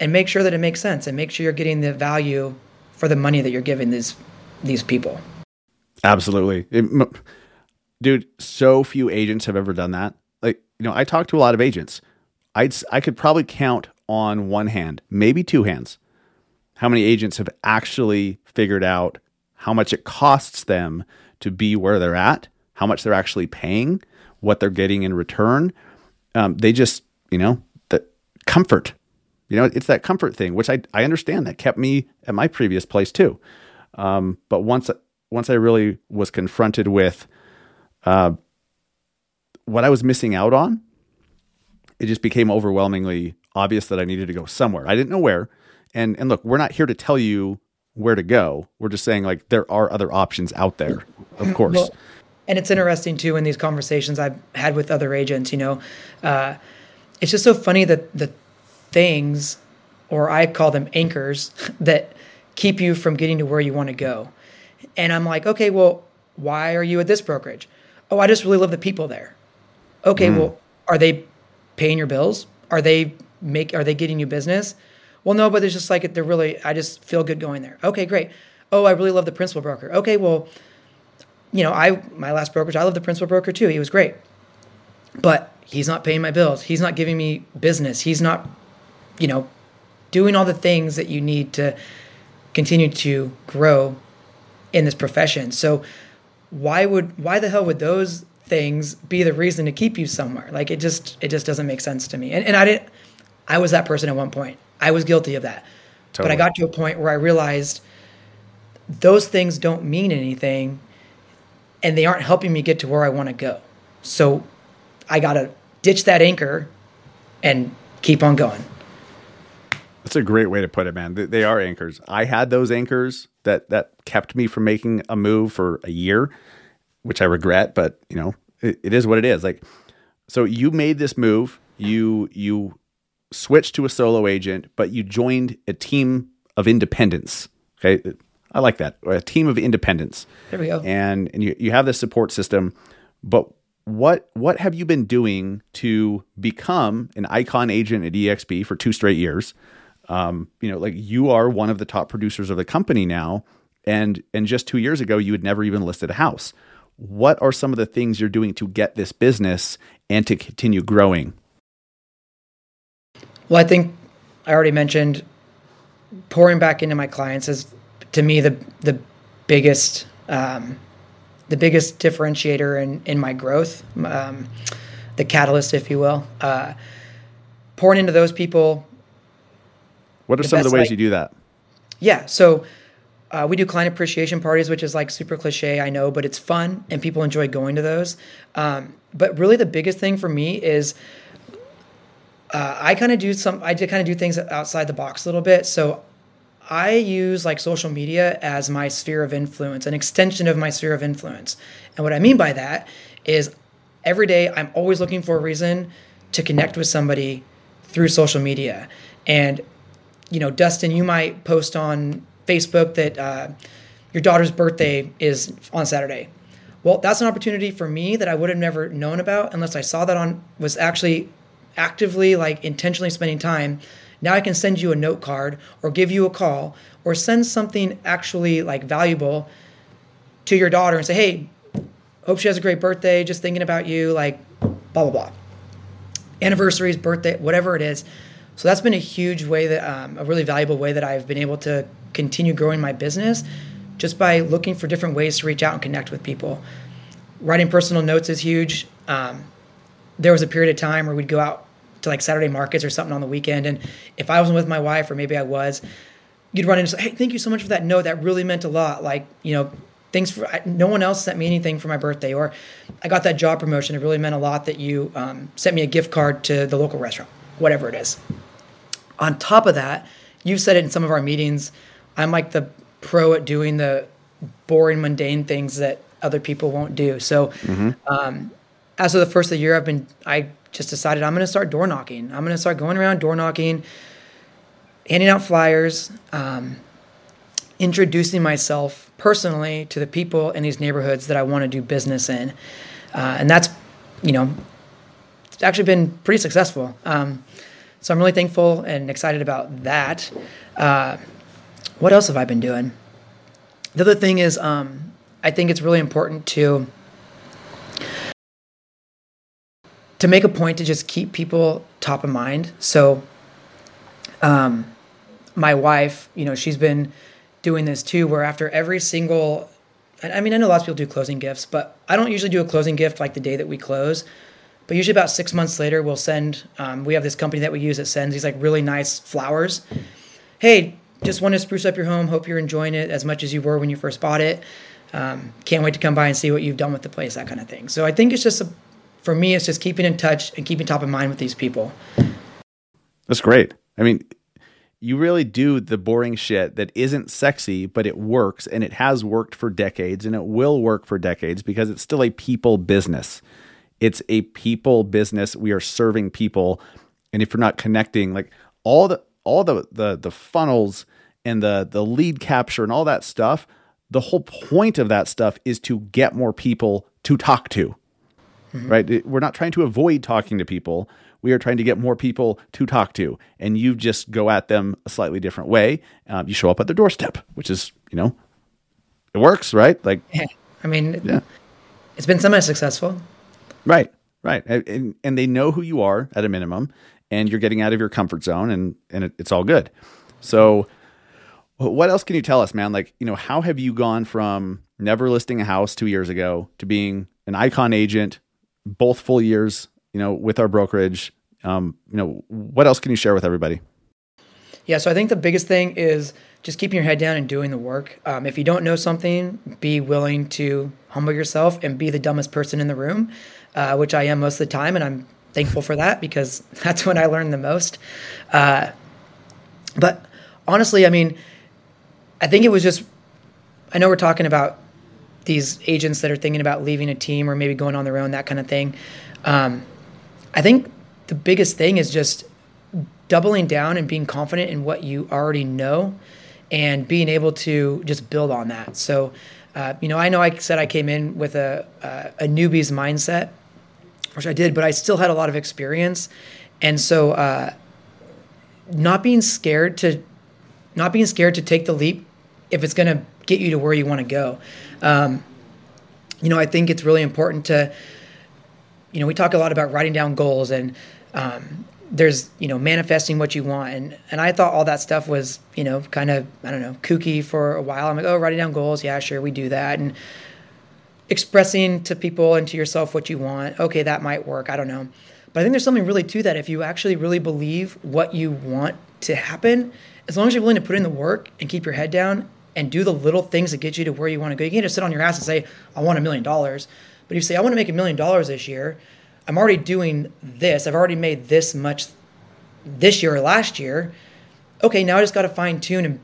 and make sure that it makes sense and make sure you're getting the value for the money that you're giving these these people. Absolutely. It, dude, so few agents have ever done that. Like you know, I talk to a lot of agents. I'd I could probably count on one hand, maybe two hands, how many agents have actually figured out how much it costs them to be where they're at, how much they're actually paying, what they're getting in return. Um, they just, you know, the comfort. You know, it's that comfort thing, which I I understand that kept me at my previous place too. Um, but once once I really was confronted with uh, what I was missing out on, it just became overwhelmingly obvious that I needed to go somewhere. I didn't know where. And and look, we're not here to tell you where to go. We're just saying like there are other options out there, of course. Well, and it's interesting too in these conversations I've had with other agents. You know, uh, it's just so funny that the things, or I call them anchors, that keep you from getting to where you want to go. And I'm like, okay, well, why are you at this brokerage? Oh, I just really love the people there. Okay, mm. well, are they paying your bills? Are they make are they getting you business? Well, no, but it's just like they're really I just feel good going there. Okay, great. Oh, I really love the principal broker. Okay, well, you know, I my last brokerage, I love the principal broker too. He was great. But he's not paying my bills. He's not giving me business. He's not, you know, doing all the things that you need to continue to grow in this profession. So why would why the hell would those things be the reason to keep you somewhere? Like it just it just doesn't make sense to me. And and I didn't I was that person at one point. I was guilty of that. Totally. But I got to a point where I realized those things don't mean anything and they aren't helping me get to where I want to go. So I got to ditch that anchor and keep on going. That's a great way to put it, man. They are anchors. I had those anchors that that kept me from making a move for a year, which I regret, but you know, it, it is what it is. Like so you made this move, you you switched to a solo agent, but you joined a team of independents. Okay. I like that. A team of independents. There we go. And and you, you have this support system, but what what have you been doing to become an icon agent at EXP for two straight years? Um, you know, like you are one of the top producers of the company now, and and just two years ago you had never even listed a house. What are some of the things you're doing to get this business and to continue growing? Well, I think I already mentioned pouring back into my clients is to me the the biggest um, the biggest differentiator in in my growth, um, the catalyst, if you will. Uh, pouring into those people what are some of the ways like, you do that? Yeah. So uh, we do client appreciation parties, which is like super cliche, I know, but it's fun and people enjoy going to those. Um, but really, the biggest thing for me is uh, I kind of do some, I do kind of do things outside the box a little bit. So I use like social media as my sphere of influence, an extension of my sphere of influence. And what I mean by that is every day I'm always looking for a reason to connect with somebody through social media. And you know, Dustin, you might post on Facebook that uh, your daughter's birthday is on Saturday. Well, that's an opportunity for me that I would have never known about unless I saw that on was actually actively like intentionally spending time. Now I can send you a note card or give you a call or send something actually like valuable to your daughter and say, "Hey, hope she has a great birthday. Just thinking about you." Like, blah blah blah. Anniversaries, birthday, whatever it is so that's been a huge way that, um, a really valuable way that I've been able to continue growing my business just by looking for different ways to reach out and connect with people. Writing personal notes is huge. Um, there was a period of time where we'd go out to like Saturday markets or something on the weekend. And if I wasn't with my wife, or maybe I was, you'd run into, hey, thank you so much for that note. That really meant a lot. Like, you know, thanks for, no one else sent me anything for my birthday. Or I got that job promotion. It really meant a lot that you um, sent me a gift card to the local restaurant, whatever it is. On top of that, you've said it in some of our meetings. I'm like the pro at doing the boring, mundane things that other people won't do. So, mm-hmm. um, as of the first of the year, I've been I just decided I'm going to start door knocking. I'm going to start going around door knocking, handing out flyers, um, introducing myself personally to the people in these neighborhoods that I want to do business in, uh, and that's you know it's actually been pretty successful. Um, so I'm really thankful and excited about that. Uh, what else have I been doing? The other thing is, um, I think it's really important to to make a point to just keep people top of mind. So, um, my wife, you know, she's been doing this too, where after every single, I mean, I know lots of people do closing gifts, but I don't usually do a closing gift like the day that we close. But usually about six months later, we'll send. Um, we have this company that we use that sends these like really nice flowers. Hey, just want to spruce up your home. Hope you're enjoying it as much as you were when you first bought it. Um, can't wait to come by and see what you've done with the place, that kind of thing. So I think it's just a, for me, it's just keeping in touch and keeping top of mind with these people. That's great. I mean, you really do the boring shit that isn't sexy, but it works and it has worked for decades and it will work for decades because it's still a people business. It's a people business. We are serving people. And if you're not connecting, like all the all the the the funnels and the the lead capture and all that stuff, the whole point of that stuff is to get more people to talk to. Mm-hmm. Right? We're not trying to avoid talking to people. We are trying to get more people to talk to, and you just go at them a slightly different way. Um, you show up at their doorstep, which is, you know, it works, right? Like, yeah. I mean, yeah. it's been semi successful. Right, right, and, and they know who you are at a minimum, and you're getting out of your comfort zone, and and it, it's all good. So, what else can you tell us, man? Like, you know, how have you gone from never listing a house two years ago to being an icon agent, both full years you know, with our brokerage. Um, you know, what else can you share with everybody? Yeah, so I think the biggest thing is just keeping your head down and doing the work. Um, if you don't know something, be willing to humble yourself and be the dumbest person in the room, uh, which I am most of the time, and I'm thankful for that because that's when I learn the most. Uh, but honestly, I mean, I think it was just. I know we're talking about these agents that are thinking about leaving a team or maybe going on their own, that kind of thing. Um, I think the biggest thing is just doubling down and being confident in what you already know and being able to just build on that. So, uh, you know, I know I said I came in with a, uh, a newbie's mindset, which I did, but I still had a lot of experience. And so, uh, not being scared to, not being scared to take the leap if it's going to get you to where you want to go. Um, you know, I think it's really important to, you know, we talk a lot about writing down goals and um, there's, you know, manifesting what you want. And, and I thought all that stuff was, you know, kind of, I don't know, kooky for a while. I'm like, oh, writing down goals. Yeah, sure, we do that. And expressing to people and to yourself what you want. Okay, that might work. I don't know. But I think there's something really to that. If you actually really believe what you want to happen, as long as you're willing to put in the work and keep your head down and do the little things that get you to where you want to go, you can't just sit on your ass and say, I want a million dollars. But if you say, I want to make a million dollars this year, I'm already doing this. I've already made this much this year or last year. Okay, now I just got to fine tune and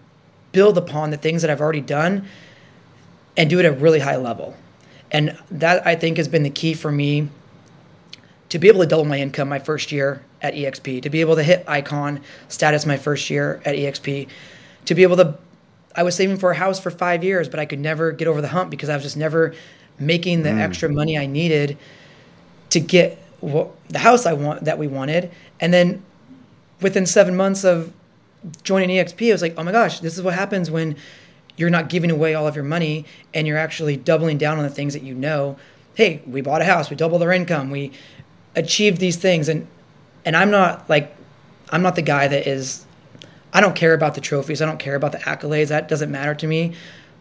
build upon the things that I've already done and do it at a really high level. And that I think has been the key for me to be able to double my income my first year at EXP, to be able to hit icon status my first year at EXP, to be able to I was saving for a house for 5 years, but I could never get over the hump because I was just never making the mm. extra money I needed to get what, the house I want that we wanted. And then within seven months of joining EXP, I was like, oh my gosh, this is what happens when you're not giving away all of your money and you're actually doubling down on the things that you know. Hey, we bought a house, we doubled our income, we achieved these things, and and I'm not like I'm not the guy that is. I don't care about the trophies. I don't care about the accolades. That doesn't matter to me.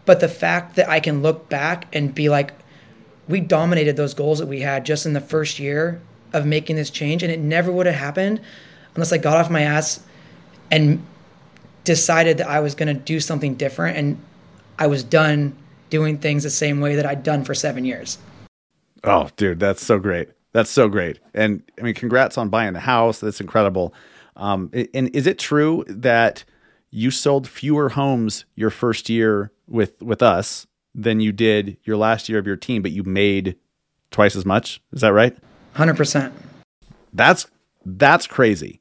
But the fact that I can look back and be like, we dominated those goals that we had just in the first year of making this change and it never would have happened unless I got off my ass and decided that I was going to do something different and I was done doing things the same way that I'd done for 7 years. Oh, dude, that's so great. That's so great. And I mean, congrats on buying the house. That's incredible. Um, and is it true that you sold fewer homes your first year with with us than you did your last year of your team, but you made twice as much. Is that right? 100%. That's that's crazy.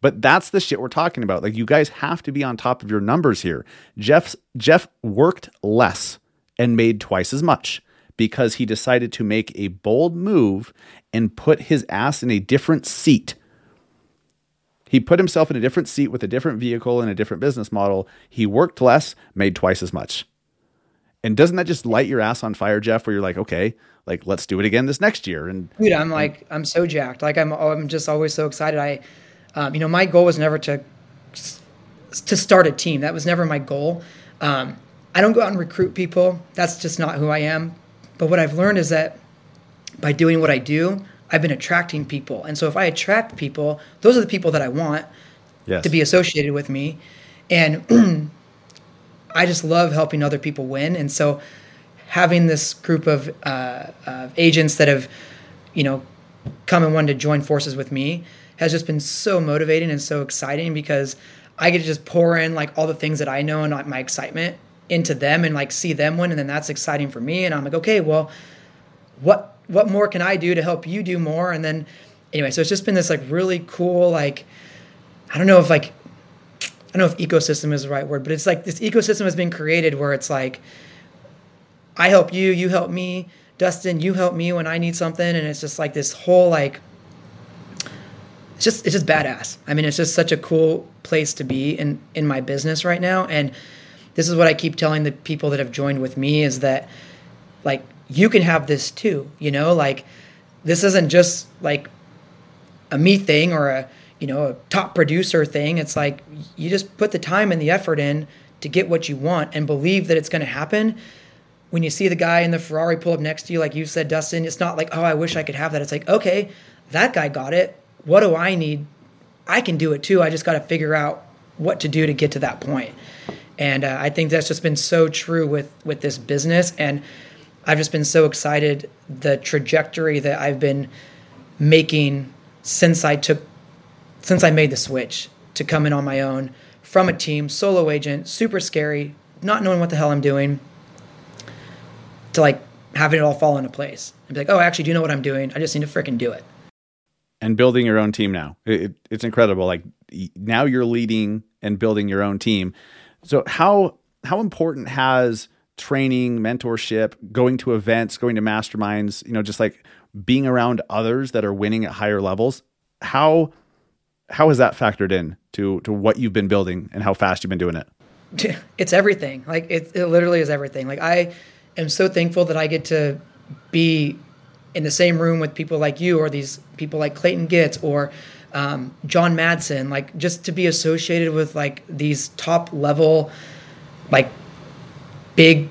But that's the shit we're talking about. Like you guys have to be on top of your numbers here. Jeff's Jeff worked less and made twice as much because he decided to make a bold move and put his ass in a different seat. He put himself in a different seat with a different vehicle and a different business model. He worked less, made twice as much And doesn't that just light your ass on fire, Jeff? Where you're like, okay, like let's do it again this next year. And dude, I'm like, I'm so jacked. Like I'm, I'm just always so excited. I, um, you know, my goal was never to to start a team. That was never my goal. Um, I don't go out and recruit people. That's just not who I am. But what I've learned is that by doing what I do, I've been attracting people. And so if I attract people, those are the people that I want yes. to be associated with me. And I just love helping other people win. And so having this group of, uh, of agents that have, you know, come and wanted to join forces with me has just been so motivating and so exciting because I get to just pour in like all the things that I know and my excitement into them and like see them win and then that's exciting for me and I'm like okay well what what more can I do to help you do more? And then anyway so it's just been this like really cool like I don't know if like I don't know if ecosystem is the right word but it's like this ecosystem has been created where it's like I help you you help me Dustin you help me when I need something and it's just like this whole like it's just it's just badass. I mean, it's just such a cool place to be in in my business right now. And this is what I keep telling the people that have joined with me is that like you can have this too. You know, like this isn't just like a me thing or a you know a top producer thing. It's like you just put the time and the effort in to get what you want and believe that it's going to happen. When you see the guy in the Ferrari pull up next to you, like you said, Dustin, it's not like, oh, I wish I could have that. It's like, okay, that guy got it what do I need? I can do it too. I just got to figure out what to do to get to that point. And uh, I think that's just been so true with with this business. And I've just been so excited the trajectory that I've been making since I took since I made the switch to come in on my own from a team, solo agent, super scary, not knowing what the hell I'm doing, to like having it all fall into place and be like, oh, I actually do know what I'm doing. I just need to freaking do it and building your own team now. It, it's incredible. Like now you're leading and building your own team. So how how important has training, mentorship, going to events, going to masterminds, you know, just like being around others that are winning at higher levels, how how has that factored in to to what you've been building and how fast you've been doing it? It's everything. Like it, it literally is everything. Like I am so thankful that I get to be in the same room with people like you or these people like Clayton Gitz or um, John Madsen, like just to be associated with like these top level, like big,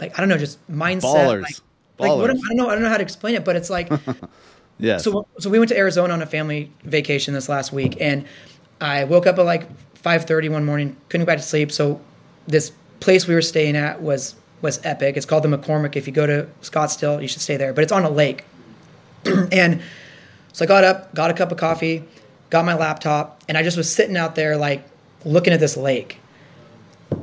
like I don't know, just mindset. Ballers. Like, Ballers. like what, I don't know, I don't know how to explain it, but it's like, yeah. So so we went to Arizona on a family vacation this last week, and I woke up at like 5:30 one morning, couldn't go back to sleep. So this place we were staying at was was epic. It's called the McCormick. If you go to Scottsdale, you should stay there. But it's on a lake. and so I got up, got a cup of coffee, got my laptop, and I just was sitting out there like looking at this lake.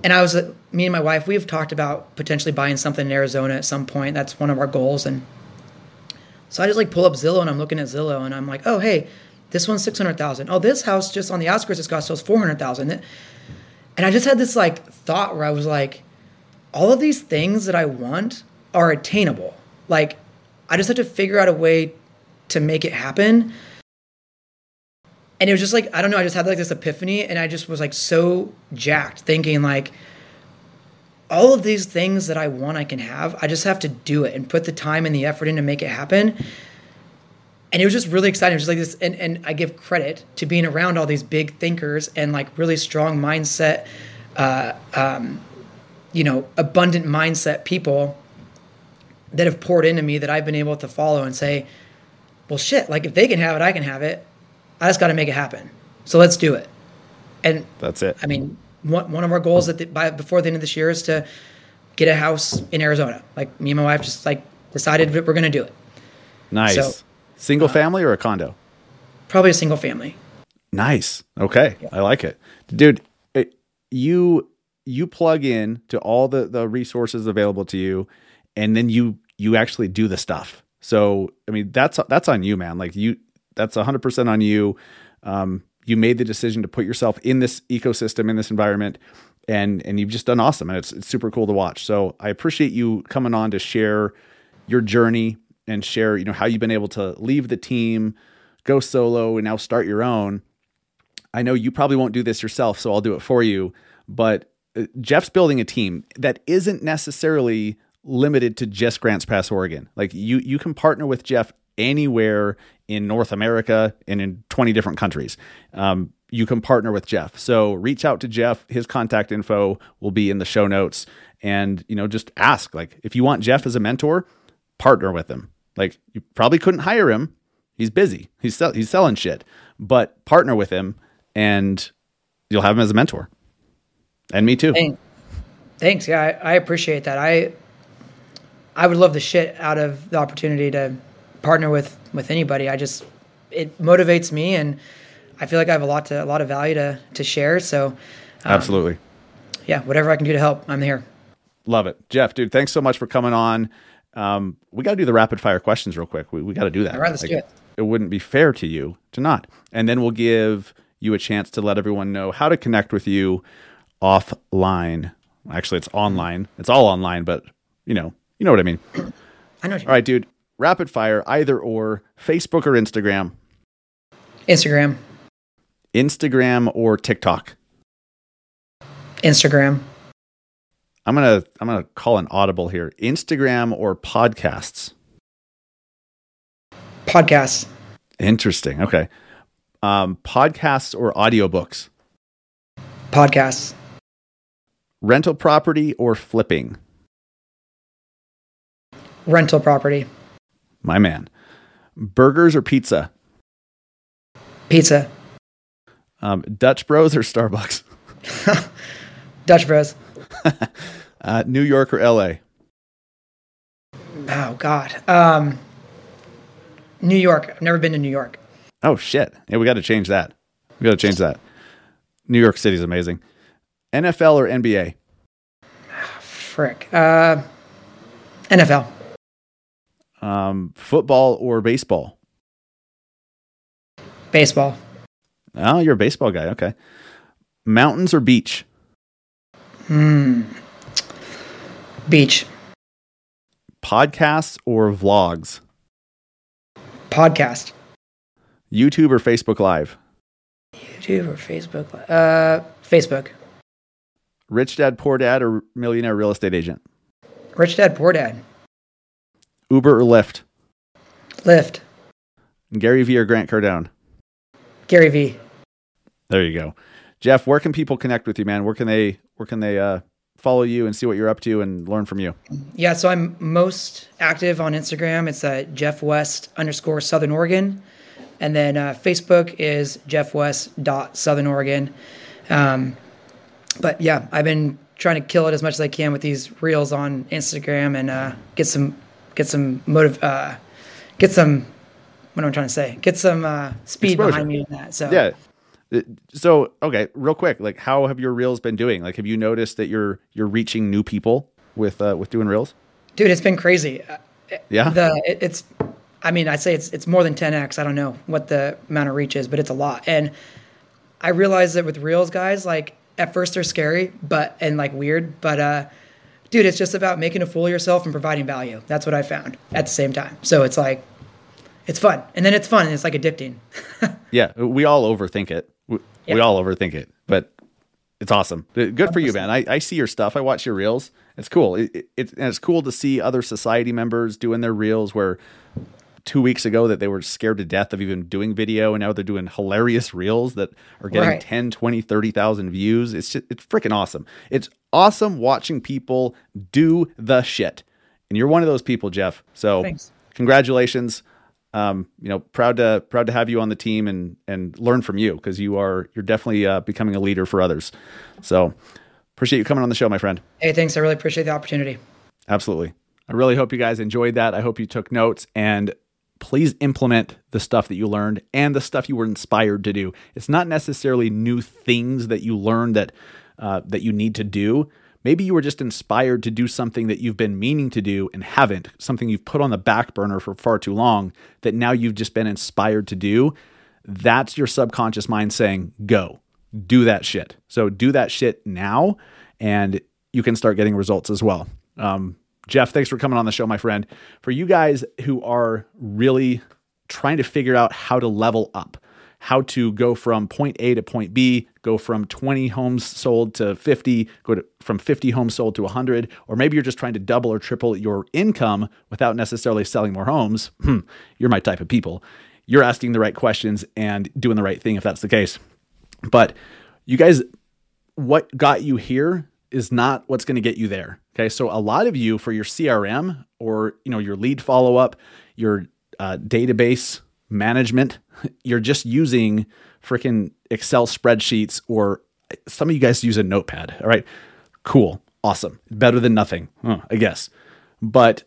And I was, uh, me and my wife, we've talked about potentially buying something in Arizona at some point. That's one of our goals. And so I just like pull up Zillow and I'm looking at Zillow and I'm like, oh, hey, this one's 600,000. Oh, this house just on the outskirts of Scottsdale is 400,000. And I just had this like thought where I was like, all of these things that I want are attainable. Like, I just have to figure out a way to make it happen. And it was just like, I don't know, I just had like this epiphany and I just was like so jacked thinking like, all of these things that I want, I can have. I just have to do it and put the time and the effort in to make it happen. And it was just really exciting. It was just like this, and, and I give credit to being around all these big thinkers and like really strong mindset, uh, um, you know, abundant mindset people that have poured into me that I've been able to follow and say, well, shit, like if they can have it, I can have it. I just got to make it happen. So let's do it. And that's it. I mean, one, one of our goals that the, by before the end of this year is to get a house in Arizona. Like me and my wife just like decided that we're going to do it. Nice. So, single uh, family or a condo? Probably a single family. Nice. Okay. Yeah. I like it. Dude, it, you you plug in to all the the resources available to you and then you you actually do the stuff. So i mean that's that's on you man. Like you that's 100% on you. Um, you made the decision to put yourself in this ecosystem in this environment and and you've just done awesome and it's, it's super cool to watch. So i appreciate you coming on to share your journey and share you know how you've been able to leave the team go solo and now start your own. I know you probably won't do this yourself so i'll do it for you but Jeff's building a team that isn't necessarily limited to just Grants Pass, Oregon. Like you, you can partner with Jeff anywhere in North America and in 20 different countries. Um, you can partner with Jeff. So reach out to Jeff. His contact info will be in the show notes. And, you know, just ask like, if you want Jeff as a mentor, partner with him. Like you probably couldn't hire him. He's busy. He's, sell- he's selling shit, but partner with him and you'll have him as a mentor. And me too. Thanks. Thanks. Yeah, I, I appreciate that. I I would love the shit out of the opportunity to partner with with anybody. I just it motivates me, and I feel like I have a lot to a lot of value to to share. So, um, Absolutely. yeah, whatever I can do to help, I'm here. Love it. Jeff, dude, thanks so much for coming on. Um, we got to do the rapid fire questions real quick. We, we got to do that. All right, let's do it. It wouldn't be fair to you to not. And then we'll give you a chance to let everyone know how to connect with you offline. Actually, it's online. It's all online, but you know, you know what I mean. I know. All right, dude. Rapid fire, either or, Facebook or Instagram, Instagram, Instagram or TikTok. Instagram, I'm gonna I'm gonna call an audible here. Instagram or podcasts. podcasts, Interesting. Okay. Um, podcasts or audiobooks. podcasts, Rental property or flipping. rental property, My man. Burgers or pizza. pizza, Um, Dutch Bros or Starbucks. Dutch Bros. Uh, New York or LA. Oh God, um, New York. I've never been to New York. Oh shit. Yeah, we got to change that. We got to change that. New York City's amazing. NFL or NBA. Frick. Uh, NFL, Um, football or baseball. baseball, Oh, you're a baseball guy. Okay. Mountains or beach. Hmm. beach, Podcasts or vlogs. podcast, YouTube or Facebook Live. YouTube or Facebook. Uh, Facebook. Rich Dad Poor Dad or Millionaire Real Estate Agent. Rich Dad Poor Dad. Uber or Lyft. Lyft. Gary Vee or Grant Cardone. Gary V. There you go. Jeff, where can people connect with you, man? Where can they where can they uh, follow you and see what you're up to and learn from you? Yeah, so I'm most active on Instagram. It's uh, Jeff West underscore Southern Oregon. And then uh, Facebook is Jeff West dot Southern Oregon. Um, but yeah, I've been trying to kill it as much as I can with these reels on Instagram and uh, get some get some motive uh, get some what am I trying to say? Get some uh, speed Exposure. behind me in that. So Yeah. Uh, So okay, real quick, like how have your reels been doing? Like, have you noticed that you're you're reaching new people with uh, with doing reels? dude, it's been crazy. Uh, Yeah. the it, it's i mean i'd say it's it's more than 10x i don't know what the amount of reach is but it's a lot and i realize that with reels guys like at first they're scary but and like weird but uh dude it's just about making a fool of yourself and providing value that's what i found at the same time so it's like it's fun and then it's fun and it's like addicting yeah, we all overthink it. We, we all overthink it, but it's awesome. Good for you, man. I, I see your stuff. I watch your reels. It's cool. It, it, it's and it's cool to see other society members doing their reels where two weeks ago that they were scared to death of even doing video and now they're doing hilarious reels that are getting Right. 10 20 30,000 views. It's just it's freaking awesome. It's awesome watching people do the shit. And you're one of those people Jeff. So Thanks. congratulations. Um, you know proud to proud to have you on the team and and learn from you because you are you're definitely uh, becoming a leader for others. So appreciate you coming on the show my friend. Hey thanks. I really appreciate the opportunity. Absolutely. I really hope you guys enjoyed that. I hope you took notes and please implement the stuff that you learned and the stuff you were inspired to do. It's not necessarily new things that you learned that uh, that you need to do. Maybe you were just inspired to do something that you've been meaning to do and haven't, something you've put on the back burner for far too long that now you've just been inspired to do. That's your subconscious mind saying, go, do that shit. So do that shit now, and you can start getting results as well. Um, Jeff, thanks for coming on the show, my friend. For you guys who are really trying to figure out how to level up, how to go from point A to point B, go from 20 homes sold to 50, go to from 50 homes sold to 100, or maybe you're just trying to double or triple your income without necessarily selling more homes, hmm, you're my type of people. You're asking the right questions and doing the right thing if that's the case. But you guys, what got you here is not what's going to get you there. Okay, so a lot of you for your CRM or you know your lead follow up, your uh, database management, you're just using freaking Excel spreadsheets or some of you guys use a notepad. All right. Cool. Awesome. Better than nothing, huh, I guess. But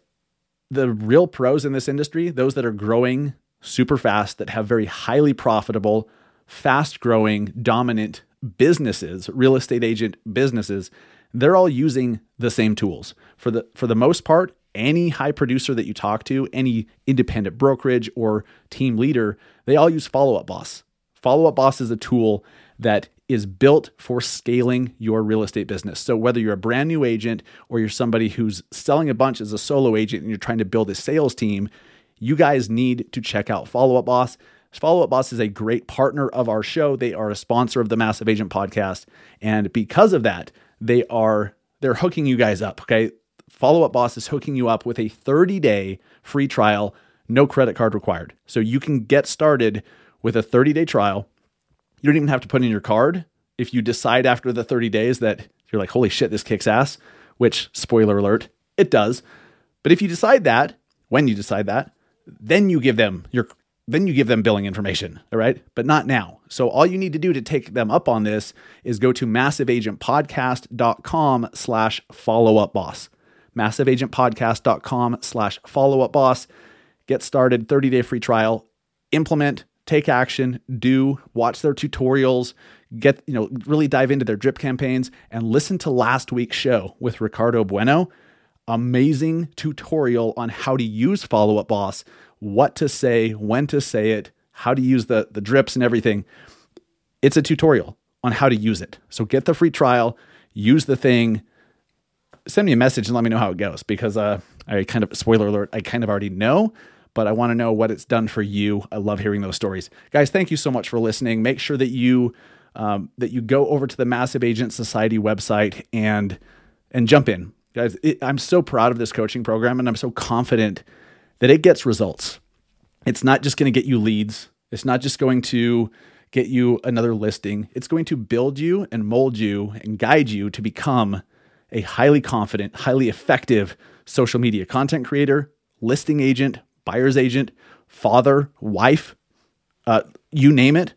the real pros in this industry, those that are growing super fast, that have very highly profitable, fast growing, dominant businesses, real estate agent businesses, they're all using the same tools. For the for the most part, any high producer that you talk to, any independent brokerage or team leader, they all use Follow Up Boss. Follow Up Boss is a tool that is built for scaling your real estate business. So, whether you're a brand new agent or you're somebody who's selling a bunch as a solo agent and you're trying to build a sales team, you guys need to check out Follow Up Boss. Follow Up Boss is a great partner of our show. They are a sponsor of the Massive Agent podcast. And because of that, they are they're hooking you guys up. Okay. Follow Up Boss is hooking you up with a 30 day free trial, no credit card required. So you can get started with a 30 day trial. You don't even have to put in your card. If you decide after the 30 days that you're like, holy shit, this kicks ass, which, spoiler alert, it does. But if you decide that, when you decide that, then you give them your then you give them billing information, all right? But not now. So all you need to do to take them up on this is go to massiveagentpodcast.com slash follow up boss massiveagentpodcast.com slash follow up boss. Get started, 30 day free trial, implement, take action, do, watch their tutorials, get, you know, really dive into their drip campaigns and listen to last week's show with Ricardo Bueno. Amazing tutorial on how to use follow up boss, what to say, when to say it, how to use the, the drips and everything. It's a tutorial on how to use it. So get the free trial, use the thing send me a message and let me know how it goes because uh, I kind of spoiler alert, I kind of already know, but I want to know what it's done for you. I love hearing those stories, guys. Thank you so much for listening. Make sure that you um, that you go over to the Massive Agent Society website and and jump in, guys. It, I'm so proud of this coaching program, and I'm so confident that it gets results. It's not just going to get you leads. It's not just going to get you another listing. It's going to build you and mold you and guide you to become a highly confident, highly effective social media content creator, listing agent, buyer's agent, father, wife, uh, you name it.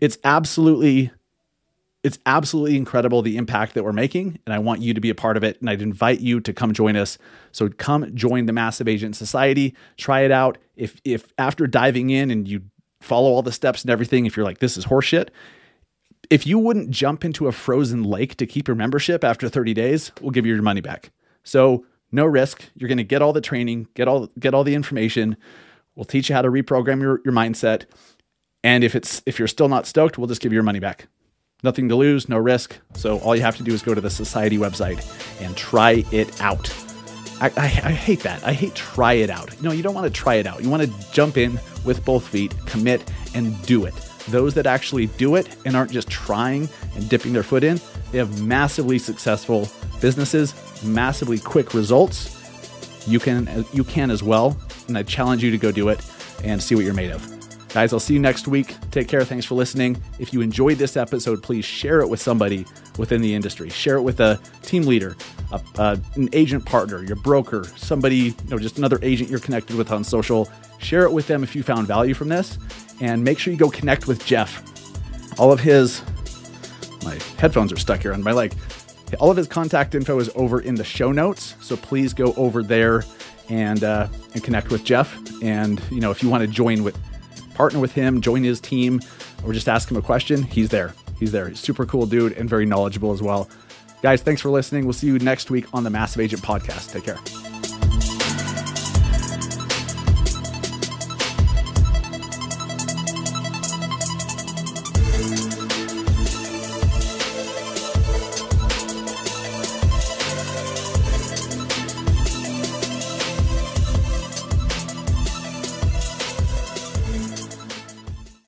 It's absolutely it's absolutely incredible the impact that we're making and i want you to be a part of it and i'd invite you to come join us so come join the massive agent society try it out if if after diving in and you follow all the steps and everything if you're like this is horseshit if you wouldn't jump into a frozen lake to keep your membership after 30 days, we'll give you your money back. So no risk. You're going to get all the training, get all get all the information. We'll teach you how to reprogram your, your mindset. And if it's if you're still not stoked, we'll just give you your money back. Nothing to lose, no risk. So all you have to do is go to the society website and try it out. I, I, I hate that. I hate try it out. No, you don't want to try it out. You want to jump in with both feet, commit, and do it those that actually do it and aren't just trying and dipping their foot in, they have massively successful businesses, massively quick results. You can you can as well, and I challenge you to go do it and see what you're made of. Guys, I'll see you next week. Take care. Thanks for listening. If you enjoyed this episode, please share it with somebody within the industry. Share it with a team leader, a, an agent partner, your broker, somebody, you know, just another agent you're connected with on social. Share it with them if you found value from this and make sure you go connect with Jeff. All of his, my headphones are stuck here on my leg. All of his contact info is over in the show notes, so please go over there and uh, and connect with Jeff. And you know, if you want to join with, partner with him, join his team, or just ask him a question, he's there. He's there. Super cool dude and very knowledgeable as well. Guys, thanks for listening. We'll see you next week on the Massive Agent Podcast. Take care.